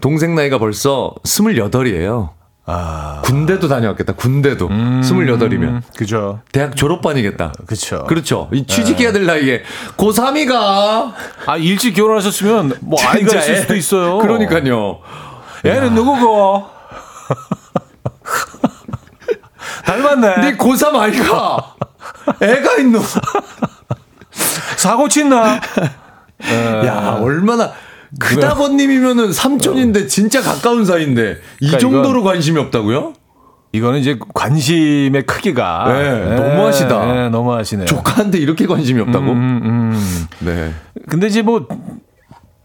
동생 나이가 벌써 28이에요. 아, 군대도 다녀왔겠다, 군대도. 28이면. 그죠. 대학 졸업반이겠다. 그쵸. 그렇죠. 이 취직해야 될 나이에 고3이가. 아, 일찍 결혼하셨으면 뭐 아이가 있을 수도 있어요. 그러니까요. 얘는 누구고? 닮았네. 니 고3 아이가. 애가 있노. 사고 쳤나? 야, 얼마나 크다버님이면은 삼촌인데 진짜 가까운 사이인데 이 그러니까 정도로 관심이 없다고요? 이거는 이제 관심의 크기가 네, 너무하시다. 네, 너무하시네요. 조카한테 이렇게 관심이 없다고? 음, 음. 네. 근데 이제 뭐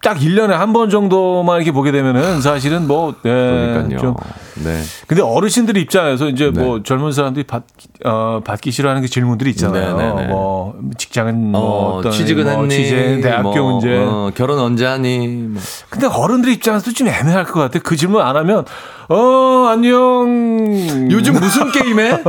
딱 1년에 한 번 정도만 이렇게 보게 되면은 사실은 뭐 네, 그러니까요. 좀 네. 근데 어르신들 입장에서 이제 네. 뭐 젊은 사람들이 받, 어, 받기 싫어하는 그 질문들이 있잖아요. 네, 네, 네. 뭐 직장은 뭐 어, 어떤 취직은 뭐 했니? 취재, 대학교 뭐, 문제. 어, 결혼 언제 하니? 뭐. 근데 어른들 입장에서도 좀 애매할 것 같아. 그 질문 안 하면 어 안녕. 요즘 무슨 게임해?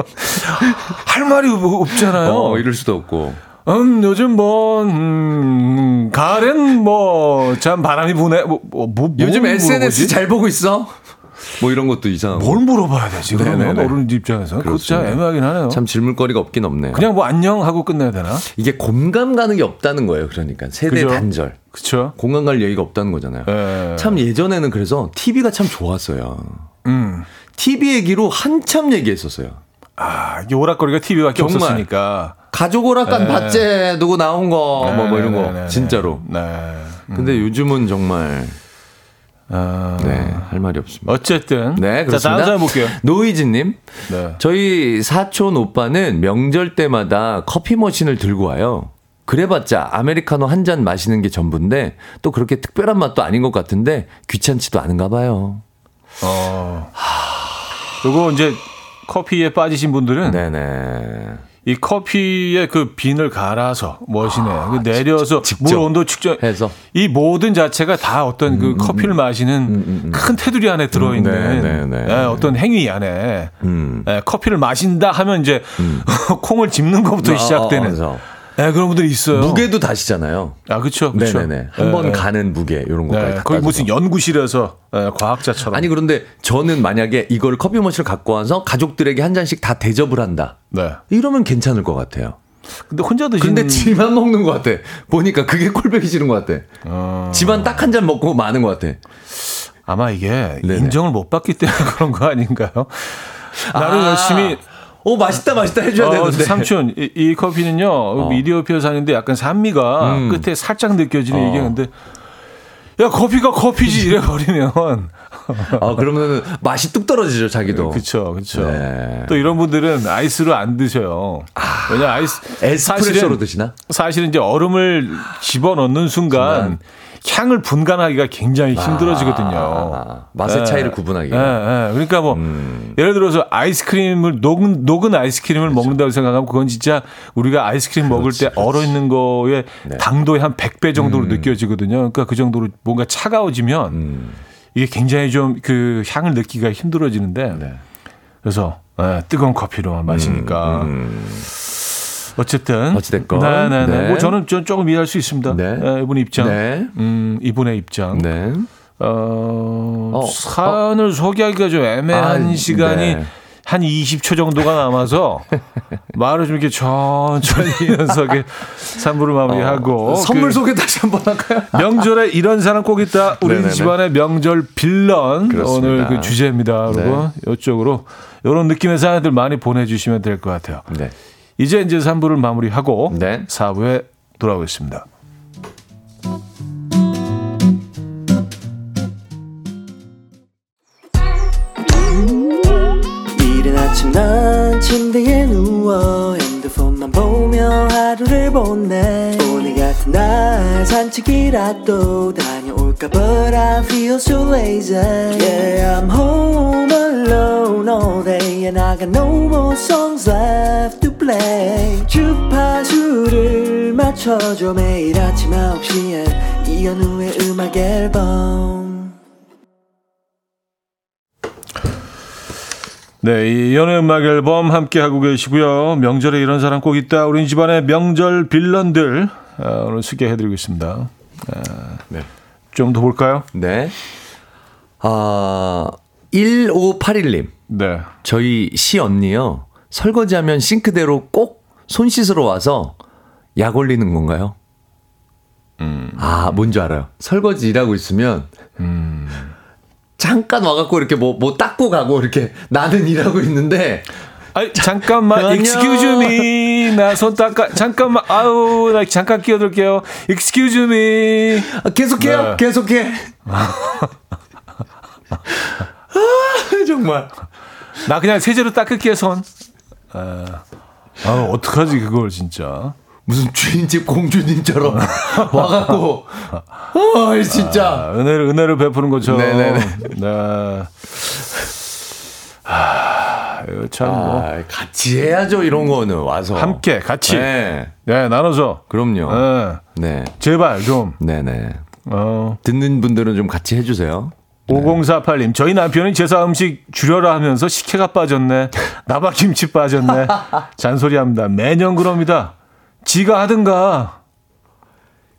할 말이 없- 없잖아요. 어, 이럴 수도 없고. 음, 요즘 뭐, 음, 가을엔 뭐, 참 바람이 부네, 뭐, 뭐, 뭐 요즘 뭘 SNS 물어보지? 잘 보고 있어? 뭐 이런 것도 이상하고. 뭘 물어봐야 되지? 그러면. 어른 참 그렇습니다. 애매하긴 하네요. 참 질문거리가 없긴 없네요. 그냥 뭐 안녕 하고 끝내야 되나? 이게 공감 가는 게 없다는 거예요. 그러니까 세대 그죠? 단절. 그쵸? 공감 갈 얘기가 없다는 거잖아요. 예. 참 예전에는 그래서 TV가 참 좋았어요. 음. TV 얘기로 한참 얘기했었어요. 아, 이게 오락거리가 TV밖에 정말. 없었으니까. 가족 오락관 봤제 누구 나온 거 뭐 뭐 이런 거 네네네. 진짜로. 네. 근데 요즘은 정말 아, 네, 할 말이 없습니다. 어쨌든. 네, 자, 그렇습니다. 다음 사연 볼게요. 노이즈님, 네. 저희 사촌 오빠는 명절 때마다 커피 머신을 들고 와요. 그래봤자 아메리카노 한 잔 마시는 게 전부인데 또 그렇게 특별한 맛도 아닌 것 같은데 귀찮지도 않은가 봐요. 어. 요거 이제 커피에 빠지신 분들은 네네. 이 커피의 그 빈을 갈아서 머신에 그 내려서 직접 물 온도 측정 해서. 이 모든 자체가 다 어떤 그 커피를 마시는 큰 테두리 안에 들어있는 네, 네, 네. 예, 어떤 행위 안에 음. 예, 커피를 마신다 하면 이제 콩을 집는 것부터 아, 시작되는 그래 서 예, 그런 분들이 있어요. 무게도 다시잖아요. 아 그렇죠, 그렇죠. 네네네. 한 번 가는 무게 이런 것까지. 네, 다 거기. 무슨 연구실에서 예, 과학자처럼 아니 그런데 저는 만약에 이걸 커피 머신을 갖고 와서 가족들에게 한 잔씩 다 대접을 한다. 네. 이러면 괜찮을 것 같아요. 근데 혼자 드시는 근데 지만 먹는 것 같아. 보니까 그게 꼴보기 싫은 것 같아. 어, 집안 딱 한 잔 먹고 마는 것 같아. 아마 이게 네네. 인정을 못 받기 때문에 그런 거 아닌가요? 나는 아, 열심히 오 맛있다 맛있다 해줘야 어, 되는데. 삼촌 이, 이 커피는요 미디어피어 사는데 약간 산미가 음. 끝에 살짝 느껴지는 어. 이게 근데 야 커피가 커피지 이래 버리면 아 그러면은 맛이 뚝 떨어지죠 자기도. 그렇죠 그렇죠 네. 또 이런 분들은 아이스로 안 드셔요 왜냐 아이스 에스프레소로 사실은 드시나? 사실은 이제 얼음을 집어 넣는 순간 향을 분간하기가 굉장히 힘들어지거든요. 아, 맛의 예. 차이를 구분하기가. 예, 예. 그러니까 뭐 예를 들어서 아이스크림을 녹은 녹은 아이스크림을 먹는다고 생각하면 그건 진짜 우리가 아이스크림 먹을 때 얼어 있는 거에 네. 당도의 한 100배 정도로 느껴지거든요. 그러니까 그 정도로 뭔가 차가워지면 음. 이게 굉장히 좀 그 향을 느끼기가 힘들어지는데 네. 그래서 예, 뜨거운 커피로 마시니까 어쨌든 음, 어찌됐건. 네네네. 네. 뭐 저는 좀 조금 이해할 수 있습니다. 네. 예, 이분 입장, 네. 음 이분의 입장. 네. 어, 어, 사연을 소개하기가 좀 애매한 아, 시간이 네. 한 20초 정도가 남아서 말을 좀 이렇게 천천히 연속에 3부를 마무리하고 어, 선물 그 소개 다시 한번 할까요? 명절에 이런 사람 꼭 있다. 우리 네네네. 집안의 명절 빌런 그렇습니다. 오늘 그 주제입니다. 여러분 이쪽으로 이런 느낌의 사연들 많이 보내주시면 될 것 같아요. 네. 이제 이제 3부를 마무리하고 네. 4부에 돌아오겠습니다. 이른 아침 난 침대에 누워 핸드폰만 보며 하루를 보내 오늘 같은 날 산책이라도 다 녀올까 But I feel so lazy Yeah I'm home alone all day And I got no more songs left to play 주파수를 맞춰줘 매일 아침 9시에 이현우의 음악 앨범 네, 이 연애 음악 앨범 함께 하고 계시고요. 명절에 이런 사람 꼭 있다. 우리 집안의 명절 빌런들 아, 오늘 소개해드리고 있습니다. 네. 좀 더 볼까요? 네. 아, 1581님. 네. 저희 시 언니요. 설거지하면 싱크대로 꼭 손 씻으러 와서 약 올리는 건가요? 아, 뭔지 알아요. 설거지 일하고 있으면, 잠깐 와갖고 이렇게 뭐, 뭐 닦고 가고 이렇게 나는 일하고 있는데, 아이, 잠깐만, excuse me. 나 손 닦아. 잠깐만, 아우, 나 잠깐 끼어들게요. excuse me. 아, 계속해요, 네. 계속해. 아, 정말. 나 그냥 세제로 닦을게, 손. 아, 아 어떡하지, 그걸 진짜. 무슨 주인집 공주님처럼 와갖고, 아, 진짜. 아, 은혜를, 은혜를 베푸는 것처럼. 네네네. 네. 아, 이거 참, 뭐. 아, 같이 해야죠, 이런 거는 와서. 함께, 같이. 네, 네, 나눠서. 그럼요. 네. 네. 제발 좀. 네네. 어. 듣는 분들은 좀 같이 해주세요. 5048님, 저희 남편이 제사 음식 줄여라 하면서 식혜가 빠졌네. 나박김치 빠졌네. 잔소리합니다. 매년 그럽니다. 지가 하든가.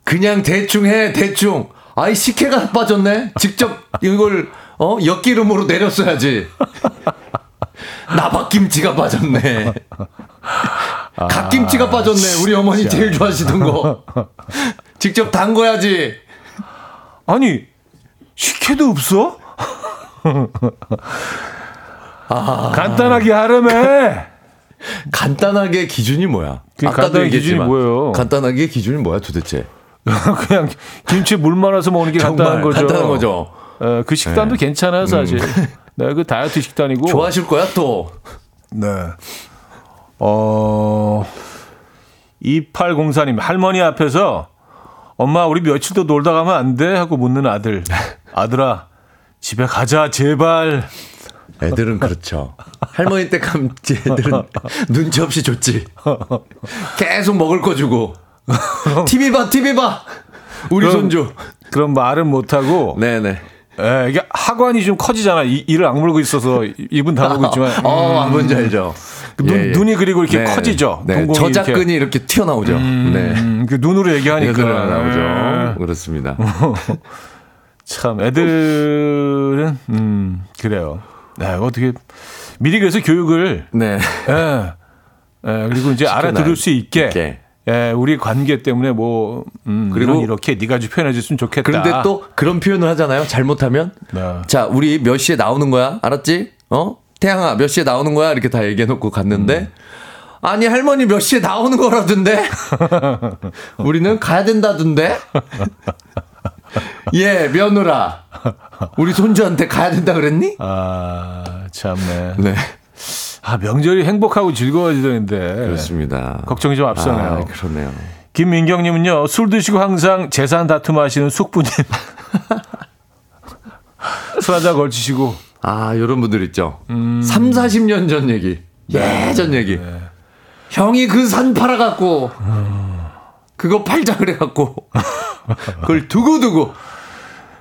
그냥 대충 해, 대충. 아이, 식혜가 빠졌네? 직접 이걸, 어, 엿기름으로 내렸어야지. 나박김치가 빠졌네. 갓김치가 빠졌네. 우리 어머니 제일 좋아하시던 거. 직접 담궈야지. 아니, 식혜도 없어? 간단하게 하려면 간단하게 기준이 뭐야? 얘기했지만 기준이 뭐예요? 간단하게 기준이 뭐야 도대체? 그냥 김치 물 말아서 먹는 게 간단한 거죠. 간단한 거죠. 어, 그 식단도 괜찮아요, 사실. 네, 그 다이어트 식단이고. 좋아하실 거야 또. 네. 어, 2804님, 할머니 앞에서 엄마, 우리 며칠 더 놀다 가면 안 돼? 하고 묻는 아들. 아들아, 집에 가자, 제발. 애들은 그렇죠. 할머니 때 감지 애들은 눈치 없이 줬지. 계속 먹을 거 주고. TV 봐, TV 봐. 우리 그럼- 손주. 그런 말은 못 하고. 네네. 예, 이게 하관이 좀 커지잖아. 이, 이를 악물고 있어서 입은 다물고 있지만. 어, 뭔지 알죠. 그 눈, 예, 예. 눈이 그리고 이렇게 네. 커지죠. 네. 저작근이 이렇게, 튀어나오죠. 네. 음, 그 눈으로 얘기하니까. 이렇게 나오죠. 예. 그렇습니다. 참 애들은 음 그래요. 네, 어떻게 미리 그래서 교육을 네. 예. 예, 그리고 이제 알아들을 수 있게 있게. 예, 우리 관계 때문에 뭐 음, 그리고- 이렇게 네가 좀 표현해 줬으면 좋겠다. 그런데 또 그런 표현을 하잖아요. 잘못하면. 네. 자, 우리 몇 시에 나오는 거야? 알았지? 어? 태양아, 몇 시에 나오는 거야? 이렇게 다 얘기해 놓고 갔는데. 음. 아니, 할머니 몇 시에 나오는 거라던데? 우리는 가야 된다던데? 예, 며느라. 우리 손주한테 가야 된다 그랬니? 아, 참네. 네. 아, 명절이 행복하고 즐거워지던데. 그렇습니다. 걱정이 좀 앞서네요. 아, 그러네요. 김민경님은요, 술 드시고 항상 재산 다툼하시는 숙부님. 술 한잔 걸치시고. 아, 요런 분들 있죠. 음. 3, 40년 전 얘기. 예전 얘기. 네. 형이 그 산 팔아갖고, 그거 팔자 그래갖고, 그걸 두고두고,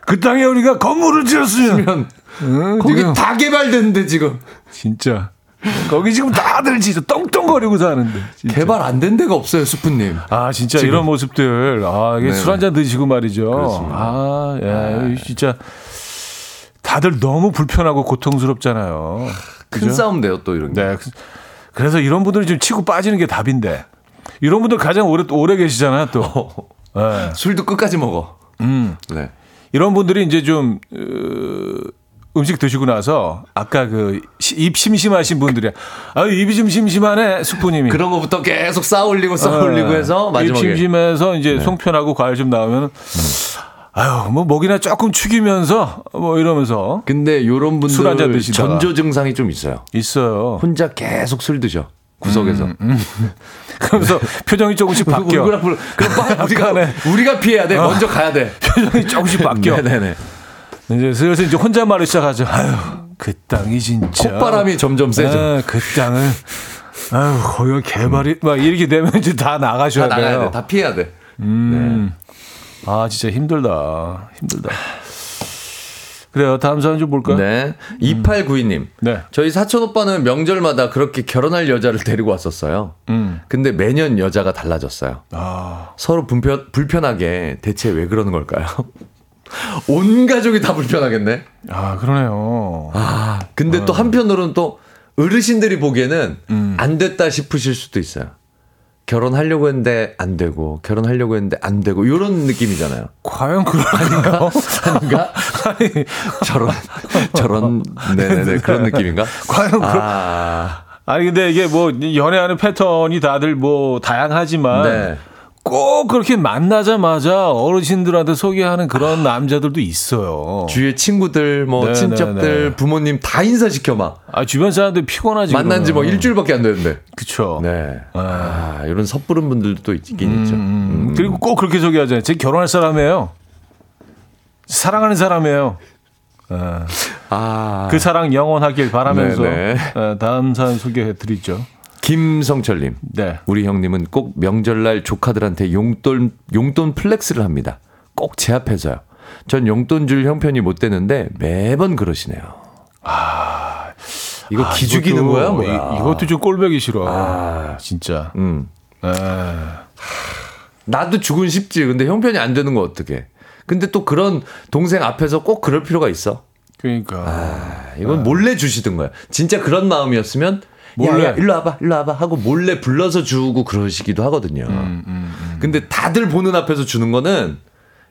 그 땅에 우리가 건물을 지었으면. 면 응, 거기 지금 다 개발됐는데 지금. 진짜. 거기 지금 다들 진짜 똥똥거리고 사는데. 진짜. 개발 안 된 데가 없어요, 수프님. 아, 진짜 지금. 이런 모습들. 아, 이게 네네. 술 한 잔 드시고 말이죠. 그렇습니다. 아, 예, 진짜. 다들 너무 불편하고 고통스럽잖아요. 큰 그죠? 싸움 돼요 또 이런 게. 네. 그래서 이런 분들이 좀 치고 빠지는 게 답인데 이런 분들 가장 오래 오래 계시잖아요 또. 네. 술도 끝까지 먹어. 음. 네. 이런 분들이 이제 좀 어, 음식 드시고 나서 아까 그 입 심심하신 분들이 아 입이 좀 심심하네 숙부님이 그런 거부터 계속 쌓아올리고 쌓아올리고 어, 해서 입 마지막에 네. 심심해서 이제 송편하고 과일 좀 나오면 아유 뭐 목이나 조금 축이면서 뭐 이러면서 근데 요런 분들. 전조 증상이 좀 있어요. 있어요. 혼자 계속 술 드셔. 구석에서. 음, 그러면서 표정이 조금씩 바뀌어. 그럼 우리가 우리가 피해야 돼. 먼저 가야 돼. 표정이 조금씩 바뀌어. 네네네. 이제 슬슬 이제 혼잣말을 시작하죠. 아유, 그 땅이 진짜. 콧바람이 점점 세져. 아, 그 땅을. 아유, 거기가 개발이, 막 이렇게 되면 이제 다다 나가셔야 나가야 돼요. 돼. 다 피해야 돼. 음. 아, 진짜 힘들다. 힘들다. 그래요. 다음 사연 좀 볼까요? 네. 2892님. 네. 저희 사촌 오빠는 명절마다 그렇게 결혼할 여자를 데리고 왔었어요. 음. 근데 매년 여자가 달라졌어요. 아, 서로 불편, 불편하게 대체 왜 그러는 걸까요? 온 가족이 다 불편하겠네. 아, 그러네요. 아, 근데 또 한편으로는 또 어르신들이 보기에는 음. 안 됐다 싶으실 수도 있어요. 결혼하려고 했는데 안 되고, 결혼하려고 했는데 안 되고, 이런 느낌이잖아요. 과연 그럴까요? 아닌가? 아니, 저런, 저런, 네네네, 그런 느낌인가? 과연 그럴 아, 아니 근데 이게 뭐 연애하는 패턴이 다들 뭐 다양하지만 네. 꼭 그렇게 만나자마자 어르신들한테 소개하는 그런 남자들도 있어요. 주위에 친구들, 뭐, 네, 친척들, 네, 네. 부모님 다 인사시켜 막. 아 주변 사람들 피곤하지. 만난 지 뭐. 일주일밖에 안 됐는데. 그쵸. 네. 아, 이런 섣부른 분들도 또 있긴 있죠. 음, 그리고 꼭 그렇게 소개하잖아요. 제 결혼할 사람이에요. 사랑하는 사람이에요. 어, 아. 그 사랑 영원하길 바라면서 네네. 어, 다음 사연 소개해 드리죠. 김성철님. 네. 우리 형님은 꼭 명절날 조카들한테 용돈 용돈 flex를 합니다. 꼭 제 앞에서요. 전 용돈 줄 형편이 못 되는데 매번 그러시네요. 아, 이거 기죽이는 이것도- 거야, 뭐야? 이, 이것도 좀 꼴보기 싫어. 아. 진짜. 음. 에. 나도 주곤 싶지. 근데 형편이 안 되는 거 어떡해? 근데 또 그런 동생 앞에서 꼭 그럴 필요가 있어. 그러니까. 아, 이건 몰래 주시던 거야. 진짜 그런 마음이었으면 몰래. 야, 일로 와봐, 일로 와봐 하고 몰래 불러서 주고 그러시기도 하거든요. 음, 근데 다들 보는 앞에서 주는 거는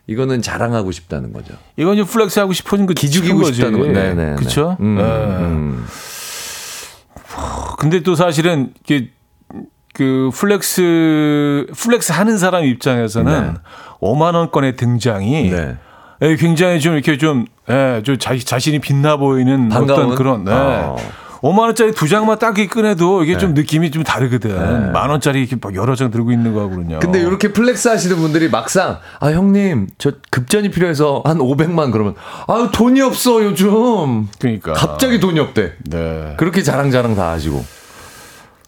이거는 자랑하고 싶다는 거죠. 이건 좀 flex 하고 싶은 그 기죽이고. 싶다는 거. 네네. 그렇죠. 음, 네. 음. 근데 또 사실은 이게 그 flex flex 하는 사람 입장에서는 네. 5만 원권의 등장이 네. 예, 굉장히 좀 이렇게 좀, 예, 좀 자, 자신이 빛나 보이는 반가운? 어떤 그런, 네. 어. 5만 원짜리 두 장만 딱 꺼내도 이게 좀 느낌이 좀 다르거든. 네. 만 원짜리 이렇게 막 여러 장 들고 있는 거하고 그러냐. 근데 이렇게 flex 하시는 분들이 막상 아 형님 저 급전이 필요해서 한 500만 그러면 아유 돈이 없어 요즘 그러니까 갑자기 돈이 없대 네. 그렇게 자랑자랑 다 하시고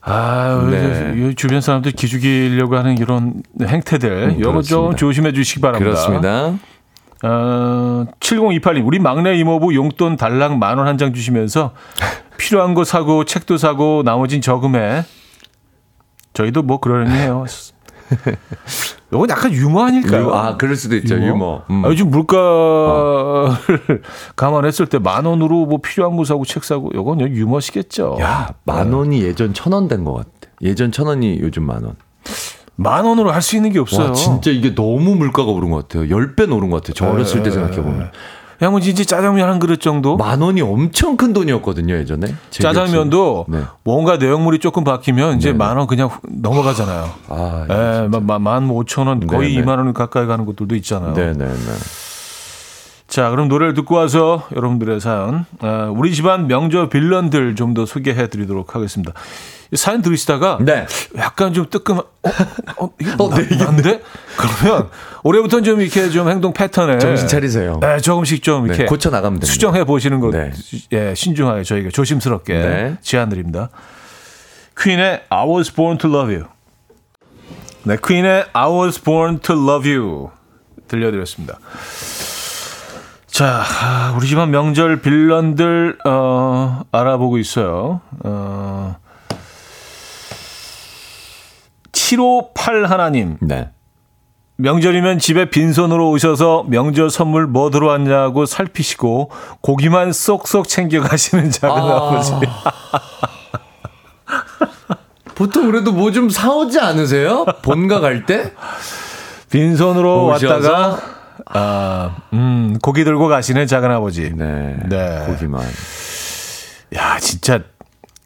아, 네. 이 주변 사람들 기죽이려고 하는 이런 행태들, 이거 좀 그렇습니다. 조심해 주시기 바랍니다. 그렇습니다 어, 7028님, 우리 막내 이모부 용돈 달랑 만 원 한 장 주시면서 필요한 거 사고 책도 사고 나머진 저금해. 저희도 뭐 그러려니 해요. 이건 약간 유머 아닐까요? 유머, 아 그럴 수도 있죠 유머, 음. 아, 요즘 물가를 감안했을 때 만 원으로 뭐 필요한 거 사고 책 사고 이건 유머시겠죠. 야 만 원이 예전 천 원 된 것 같아 예전 천 원이 요즘 만 원 만 원으로 할 수 있는 게 없어요. 와 진짜 이게 너무 물가가 오른 것 같아요 10배 오른 것 같아요 저 어렸을 때 생각해 보면 야, 뭐 진짜 짜장면 한 그릇 정도? 만 원이 엄청 큰 돈이었거든요 예전에 제 짜장면도. 네. 뭔가 내용물이 조금 바뀌면 이제 네네. 만원 그냥 훅 넘어가잖아요. 아 예, 만 오천 원 거의 네네. 2만 원 가까이 가는 것들도 있잖아요. 네네네 자, 그럼 노래를 듣고 와서 여러분들의 사연, 어, 우리 집안 명절 빌런들 좀 더 소개해 드리도록 하겠습니다. 이 사연 들으시다가 네. 약간 좀 뜨끔, 어, 어, 이게 어, 나, 네, 이게 난데? 그러면 올해부터는 좀 이렇게 좀 행동 패턴에 정신 차리세요. 네, 조금씩 좀 네, 이렇게 고쳐 나가면 됩니다. 수정해 보시는 것, 네. 예, 신중하게 저희가 조심스럽게 네. 제안드립니다. 퀸의 I was born to love you. 네, 퀸의 I was born to love you 들려드렸습니다. 자, 아, 우리 집안 명절 빌런들 어, 알아보고 있어요. 어, 758 하나님. 네. 명절이면 집에 빈손으로 오셔서 명절 선물 뭐 들어왔냐고 살피시고 고기만 쏙쏙 챙겨 가시는 작은 아. 버지 보통 그래도 뭐 좀 사오지 않으세요? 본가 갈 때? 빈손으로 오셔서? 왔다가 아, 음, 고기 들고 가시는 작은 아버지. 네. 네. 고기만. 야, 진짜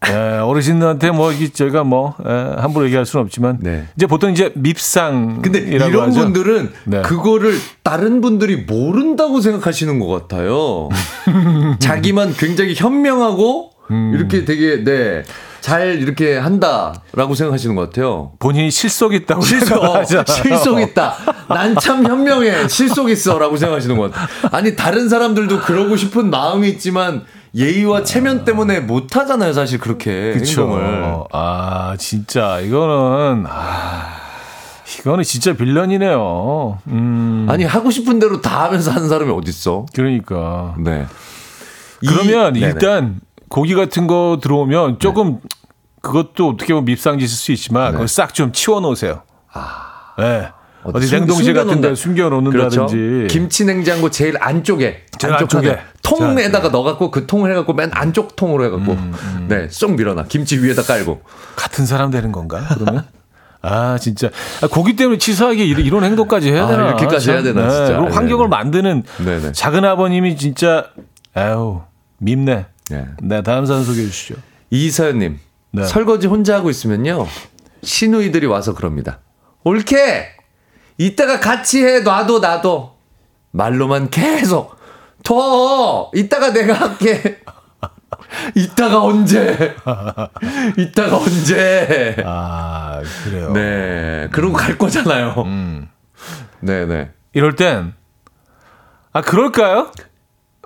에, 어르신들한테 뭐 이게 저희가 뭐 에, 함부로 얘기할 수는 없지만 네. 이제 보통 이제 밉상 근데 이런 하죠. 분들은 네. 그거를 다른 분들이 모른다고 생각하시는 것 같아요. 자기만 굉장히 현명하고 음. 이렇게 되게 네. 잘 이렇게 한다라고 생각하시는 것 같아요. 본인이 실속 있다고 실속, 생각하잖아요. 실속 있다. 난 참 현명해. 실속 있어라고 생각하시는 것 같아요. 아니 다른 사람들도 그러고 싶은 마음이 있지만 예의와 체면 때문에 못 하잖아요, 사실 그렇게 그쵸. 행동을. 아, 진짜 이거는 아, 이거는 진짜 빌런이네요. 음, 아니 하고 싶은 대로 다 하면서 하는 사람이 어디 있어? 그러니까. 네. 그러면 이-. 일단 고기 같은 거 들어오면 조금 그것도 어떻게 보면 밉상짓일 수 있지만 그걸 싹 좀 치워 놓으세요. 아. 네. 어디 숨- 냉동실 같은 데 숨겨놓는다. 숨겨 놓는다든지. 그렇죠. 김치 냉장고 제일 안쪽에 제일 안쪽 안쪽에. 통에다가 넣어 갖고 그 통을 해 갖고 맨 안쪽 통으로 해 갖고 음, 네쏙 밀어놔 김치 위에다 깔고 같은 사람 되는 건가? 그러면? 아 진짜 아, 고기 때문에 치사하게 이런, 행동까지 해야 아, 되나? 이렇게까지 해야 되나, 네. 진짜. 그리고 환경을 네. 만드는 네네. 작은 아버님이 진짜 아유 밉네. 네. 네 다음 사연 소개해 주시죠. 이서연님 네. 설거지 혼자 하고 있으면요 시누이들이 와서 그럽니다 옳게 이따가 같이 해 놔도 나도 말로만 계속 더 이따가 내가 할게 이따가 언제 이따가 언제 아 그래요. 네 그러고 갈 거잖아요 음. 네네 이럴 땐 아 그럴까요?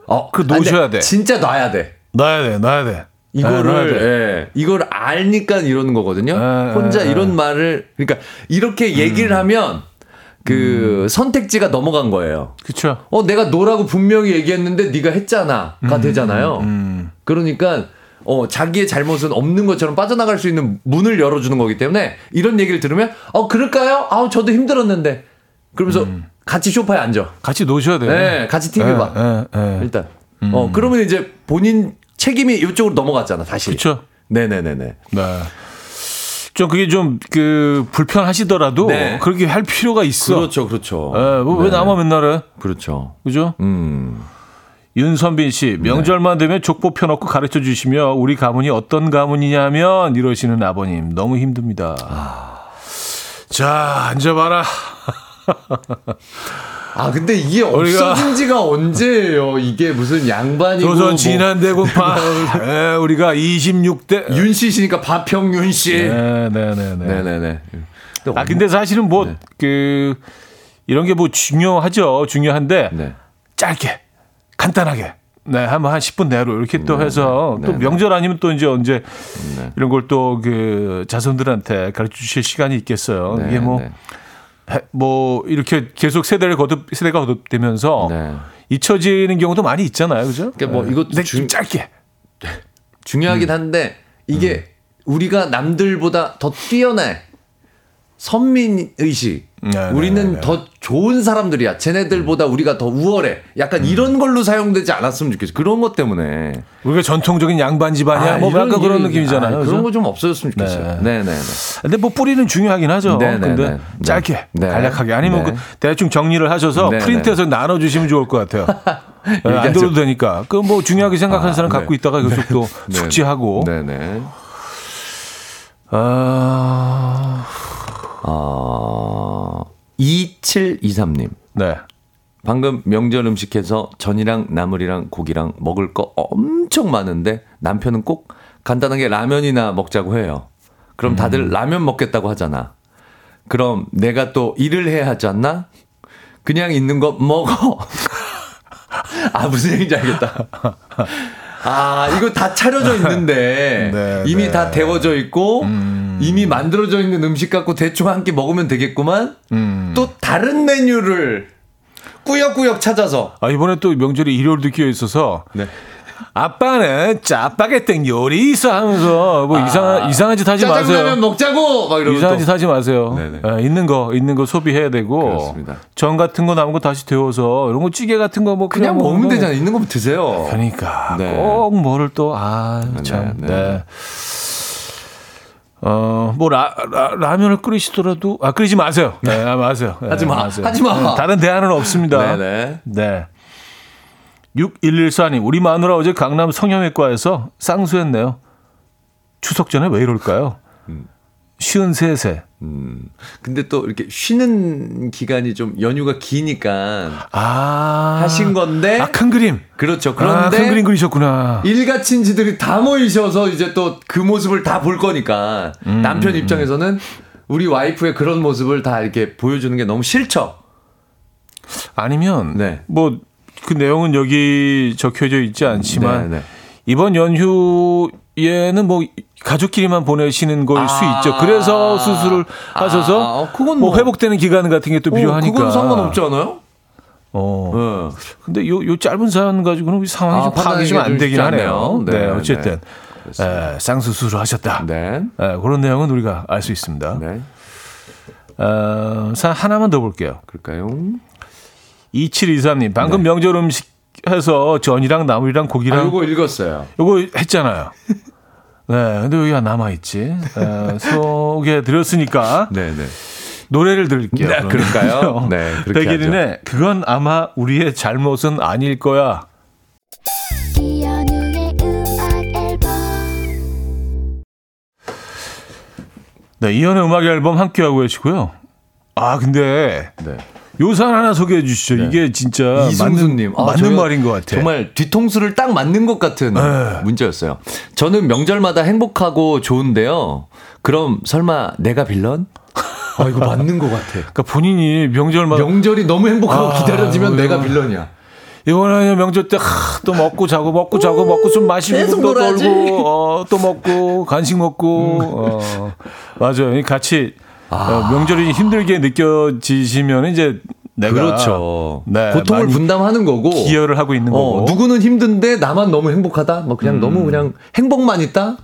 어, 근데 놓으셔야 돼. 진짜 놔야 돼. 놔야 돼, 놔야 돼. 이거를 예, 이걸 알니까 이러는 거거든요. 예, 혼자 예, 이런 말을 그러니까 이렇게 얘기를 하면 그 선택지가 넘어간 거예요. 그쵸. 어 내가 노라고 분명히 얘기했는데 네가 했잖아가 되잖아요. 음. 그러니까 어 자기의 잘못은 없는 것처럼 빠져나갈 수 있는 문을 열어주는 거기 때문에 이런 얘기를 들으면 어 그럴까요? 아우 저도 힘들었는데 그러면서 같이 소파에 앉아. 같이 놓으셔야 돼요. 네, 같이 TV 봐. 예, 예. 일단. 어, 그러면 이제 본인 책임이 이쪽으로 넘어갔잖아, 다시. 그쵸. 네네네네. 네. 좀 그게 좀 그 불편하시더라도 네. 그렇게 할 필요가 있어. 그렇죠, 그렇죠. 예, 뭐왜 네. 나만 맨날 해? 그렇죠. 그죠? 음. 윤선빈 씨, 명절만 되면 족보 펴놓고 가르쳐 주시며 우리 가문이 어떤 가문이냐면 이러시는 아버님 너무 힘듭니다. 자, 앉아봐라. 아, 근데 이게 우리가- 없어진 지가 언제예요? 이게 무슨 양반이고. 조선 뭐 진한대군파. 예, 우리가 26대. 윤 씨시니까 박형윤 씨. 네, 네, 네, 네. 네네네. 아, 근데 사실은 뭐, 그, 이런 게 뭐 중요하죠. 중요한데, 네. 짧게, 간단하게. 네, 한번 한 10분 내로 이렇게 또 해서 네, 또 네. 명절 아니면 또 이제 언제 네. 이런 걸 또 그 자손들한테 가르쳐 주실 시간이 있겠어요. 네, 이게 뭐, 네. 해- 뭐 이렇게 계속 세대를 거듭, 세대가 거듭되면서 네. 잊혀지는 경우도 많이 있잖아요. 그죠? 그러니까 뭐 네. 이것도 중- 좀 짧게. 중요하긴 한데 이게 우리가 남들보다 더 뛰어난 선민 의식. 네, 네, 우리는 네, 네. 더 좋은 사람들이야. 쟤네들보다 우리가 더 우월해. 약간 이런 걸로 사용되지 않았으면 좋겠어. 그런 것 때문에. 우리가 전통적인 양반 집안이야. 뭐 이런 약간 그런 느낌이잖아요. 아? 그런 거좀 없어졌으면 좋겠어요. 네. 네, 네, 네. 근데 뭐 뿌리는 중요하긴 하죠. 네, 네, 근데 네. 짧게, 네. 간략하게 아니면 네. 그 대충 정리를 하셔서 네, 프린트해서 나눠 주시면 좋을 것 같아요. 네, 안. 들어도 되니까. 그 뭐 중요하게 생각하는 아, 사람 네. 갖고 있다가 계속 또 네. 숙지하고. 네, 네. 아, 어, 2723님. 네. 방금 명절 음식해서 전이랑 나물이랑 고기랑 먹을 거 엄청 많은데 남편은 꼭 간단하게 라면이나 먹자고 해요. 그럼 다들 음. 라면 먹겠다고 하잖아. 그럼 내가 또 일을 해야 하지 않나? 그냥 있는 거 먹어. 아, 무슨 얘기인지 알겠다. 아, 이거 다 차려져 있는데 네, 이미 네. 다 데워져 있고 이미 만들어져 있는 음식 갖고 대충 한 끼 먹으면 되겠구만. 음. 또 다른 메뉴를 꾸역꾸역 찾아서 아, 이번에 또 명절이 일요일도 끼어 있어서 네. 아빠는 짜파게땡 요리 있어 하면서 뭐 이상한 이상한 짓 하지 마세요. 짜장라면 먹자고 막 이러면 이상한 또. 짓 하지 마세요. 예, 있는 거 있는 거 소비해야 되고 그렇습니다. 전 같은 거 남은 거 다시 데워서 이런 거 찌개 같은 거 뭐 그냥 그냥 먹으면 거. 되잖아요. 있는 거면 드세요. 그러니까 네. 꼭 뭐를 또 아참 네, 네. 네. 어뭐 라면을 끓이시더라도 아 끓이지 마세요. 네, 아, 마세요. 네, 하지 마. 마세요. 하지 마. 네, 다른 대안은 없습니다. 네네. 네. 6114님, 우리 마누라 어제 강남 성형외과에서 쌍수했네요. 추석 전에 왜 이럴까요? 쉬운 셋에. 음. 근데 또 이렇게 쉬는 기간이 좀 연휴가 기니까 아. 하신 건데 아, 큰 그림. 그렇죠. 아, 그런데 큰 그림 그리셨구나. 일가친지들이 다 모이셔서 이제 또 그 모습을 다 볼 거니까 음, 남편 입장에서는 우리 와이프의 그런 모습을 다 이렇게 보여주는 게 너무 싫죠. 아니면, 네. 뭐, 그 내용은 여기 적혀져 있지 않지만, 네, 네. 이번 연휴에는 뭐, 가족끼리만 보내시는 걸수 아. 있죠. 그래서 수술을 하셔서, 아, 그건 뭐, 뭐- 회복되는 기간 같은 게 또 필요하니까. 어, 그건 상관없지 않아요? 어. 네. 근데 요, 요 짧은 사연 가지고는 상황이 아, 좀 파악이 좀 안 되긴 좀 하네요. 네. 네, 어쨌든. 에, 쌍수술을 하셨다. 네. 에, 그런 내용은 우리가 알 수 있습니다. 네. 어, 사 하나만 더 볼게요. 그럴까요? 2723님, 방금 네. 명절 음식 해서 전이랑 나물이랑 고기랑 아, 이거 읽었어요. 요거 했잖아요. 네, 근데 여기가 남아있지. 에, 소개해 드렸으니까 네, 네. 노래를 들을게요. 네. 그럴까요? 네, 그렇게 백예린의 그건 아마 우리의 잘못은 아닐 거야. 네, 이현의 음악 앨범 함께하고 계시고요. 아, 근데 네. 요 사연 하나 소개해 주시죠. 이게 진짜 이승수님. 맞는, 아, 맞는 말인 것 같아요. 정말 뒤통수를 딱 맞는 것 같은 네. 문자였어요. 저는 명절마다 행복하고 좋은데요. 그럼 설마 내가 빌런? 아, 이거 맞는 것 같아. 그러니까 본인이 명절마다 명절이 너무 행복하고 아, 기다려지면 내가 빌런이야. 이번에 명절 때 또 먹고 자고 먹고 자고 먹고 좀 마시고 또. 놀고 어, 또 먹고 간식 먹고 어, 맞아요. 이 같이 어, 명절이 힘들게 느껴지시면 이제 내가 그렇죠. 네, 고통을 분담하는 거고. 기여를 하고 있는 어, 거고. 누구는 힘든데 나만 너무 행복하다? 뭐 그냥 음. 너무 그냥 행복만 있다?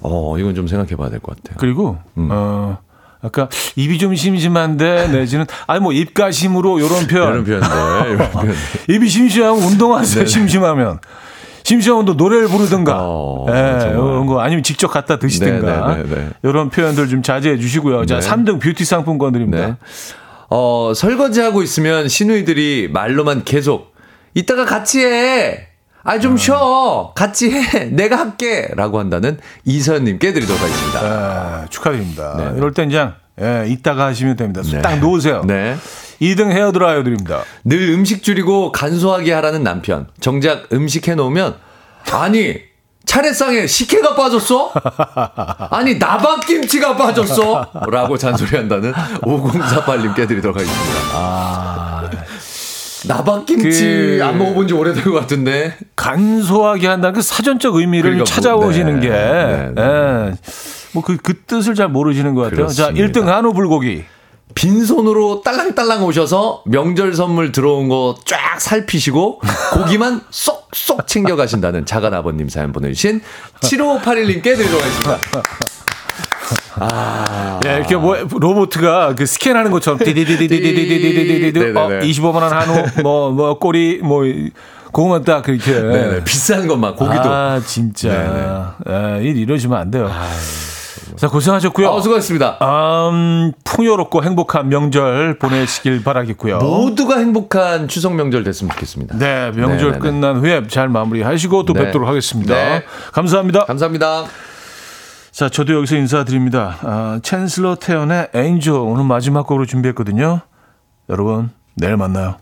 어, 이건 좀 생각해 봐야 될 것 같아요. 그리고 음. 어 아까 입이 좀 심심한데 내지는 아니 뭐 입가심으로 요런 표현 이런 표현들. 이런 표현들. 입이 심심하면 운동하세요 심심하면 심심하면 또 노래를 부르든가 네. 어, 예. 이런 거 아니면 직접 갖다 드시든가 네, 네, 네, 네. 이런 표현들 좀 자제해 주시고요 자 네. 3등 뷰티 상품권 드립니다 네. 어, 설거지하고 있으면 시누이들이 말로만 계속 이따가 같이 해. 아, 좀 쉬어. 같이 해. 내가 할게. 라고 한다는 이서연님께 드리도록 하겠습니다. 아, 축하드립니다 네, 네. 이럴 땐 그냥 예, 이따가 하시면 됩니다 네. 딱 놓으세요 네. 2등 헤어드라이어 드립니다 늘 음식 줄이고 간소하게 하라는 남편. 정작 음식 해놓으면, 아니, 차례상에 식혜가 빠졌어? 아니, 나박김치가 빠졌어? 라고 잔소리한다는 5048님께 드리도록 하겠습니다. 아, 나박김치 그- 안 먹어본 지 오래된 것 같은데. 간소하게 한다는 그 사전적 의미를 그러니까 뭐, 찾아오시는 네, 게, 네, 네. 예. 뭐 그, 그 뜻을 잘 모르시는 것 같아요. 자, 그렇습니다. 1등 한우 불고기. 빈손으로 딸랑딸랑 오셔서 명절 선물 들어온 거 쫙 살피시고 고기만 쏙쏙 챙겨가신다는 작은 아버님 사연 보내주신 7581님께 드리도록 하겠습니다. 예, 이렇게 뭐 로보트가 그 스캔하는 것처럼 디디디디디디디디디디디 어, 네네네. 25만 원 한우 뭐뭐 꼬리 뭐 그거만 딱 그렇게. 네네, 비싼 것만 고기도. 아, 진짜. 예, 일 이러시면 안 돼요. 자, 고생하셨고요. 아, 수고하셨습니다. 음, 풍요롭고 행복한 명절 보내시길 바라겠고요. 모두가 행복한 추석 명절 됐으면 좋겠습니다. 네, 명절 네네네. 끝난 후에 잘 마무리하시고 또 네. 뵙도록 하겠습니다. 네. 감사합니다. 감사합니다. 자, 저도 여기서 인사드립니다. 아, 챈슬러 태연의 엔조 오늘 마지막 곡으로 준비했거든요. 여러분, 내일 만나요.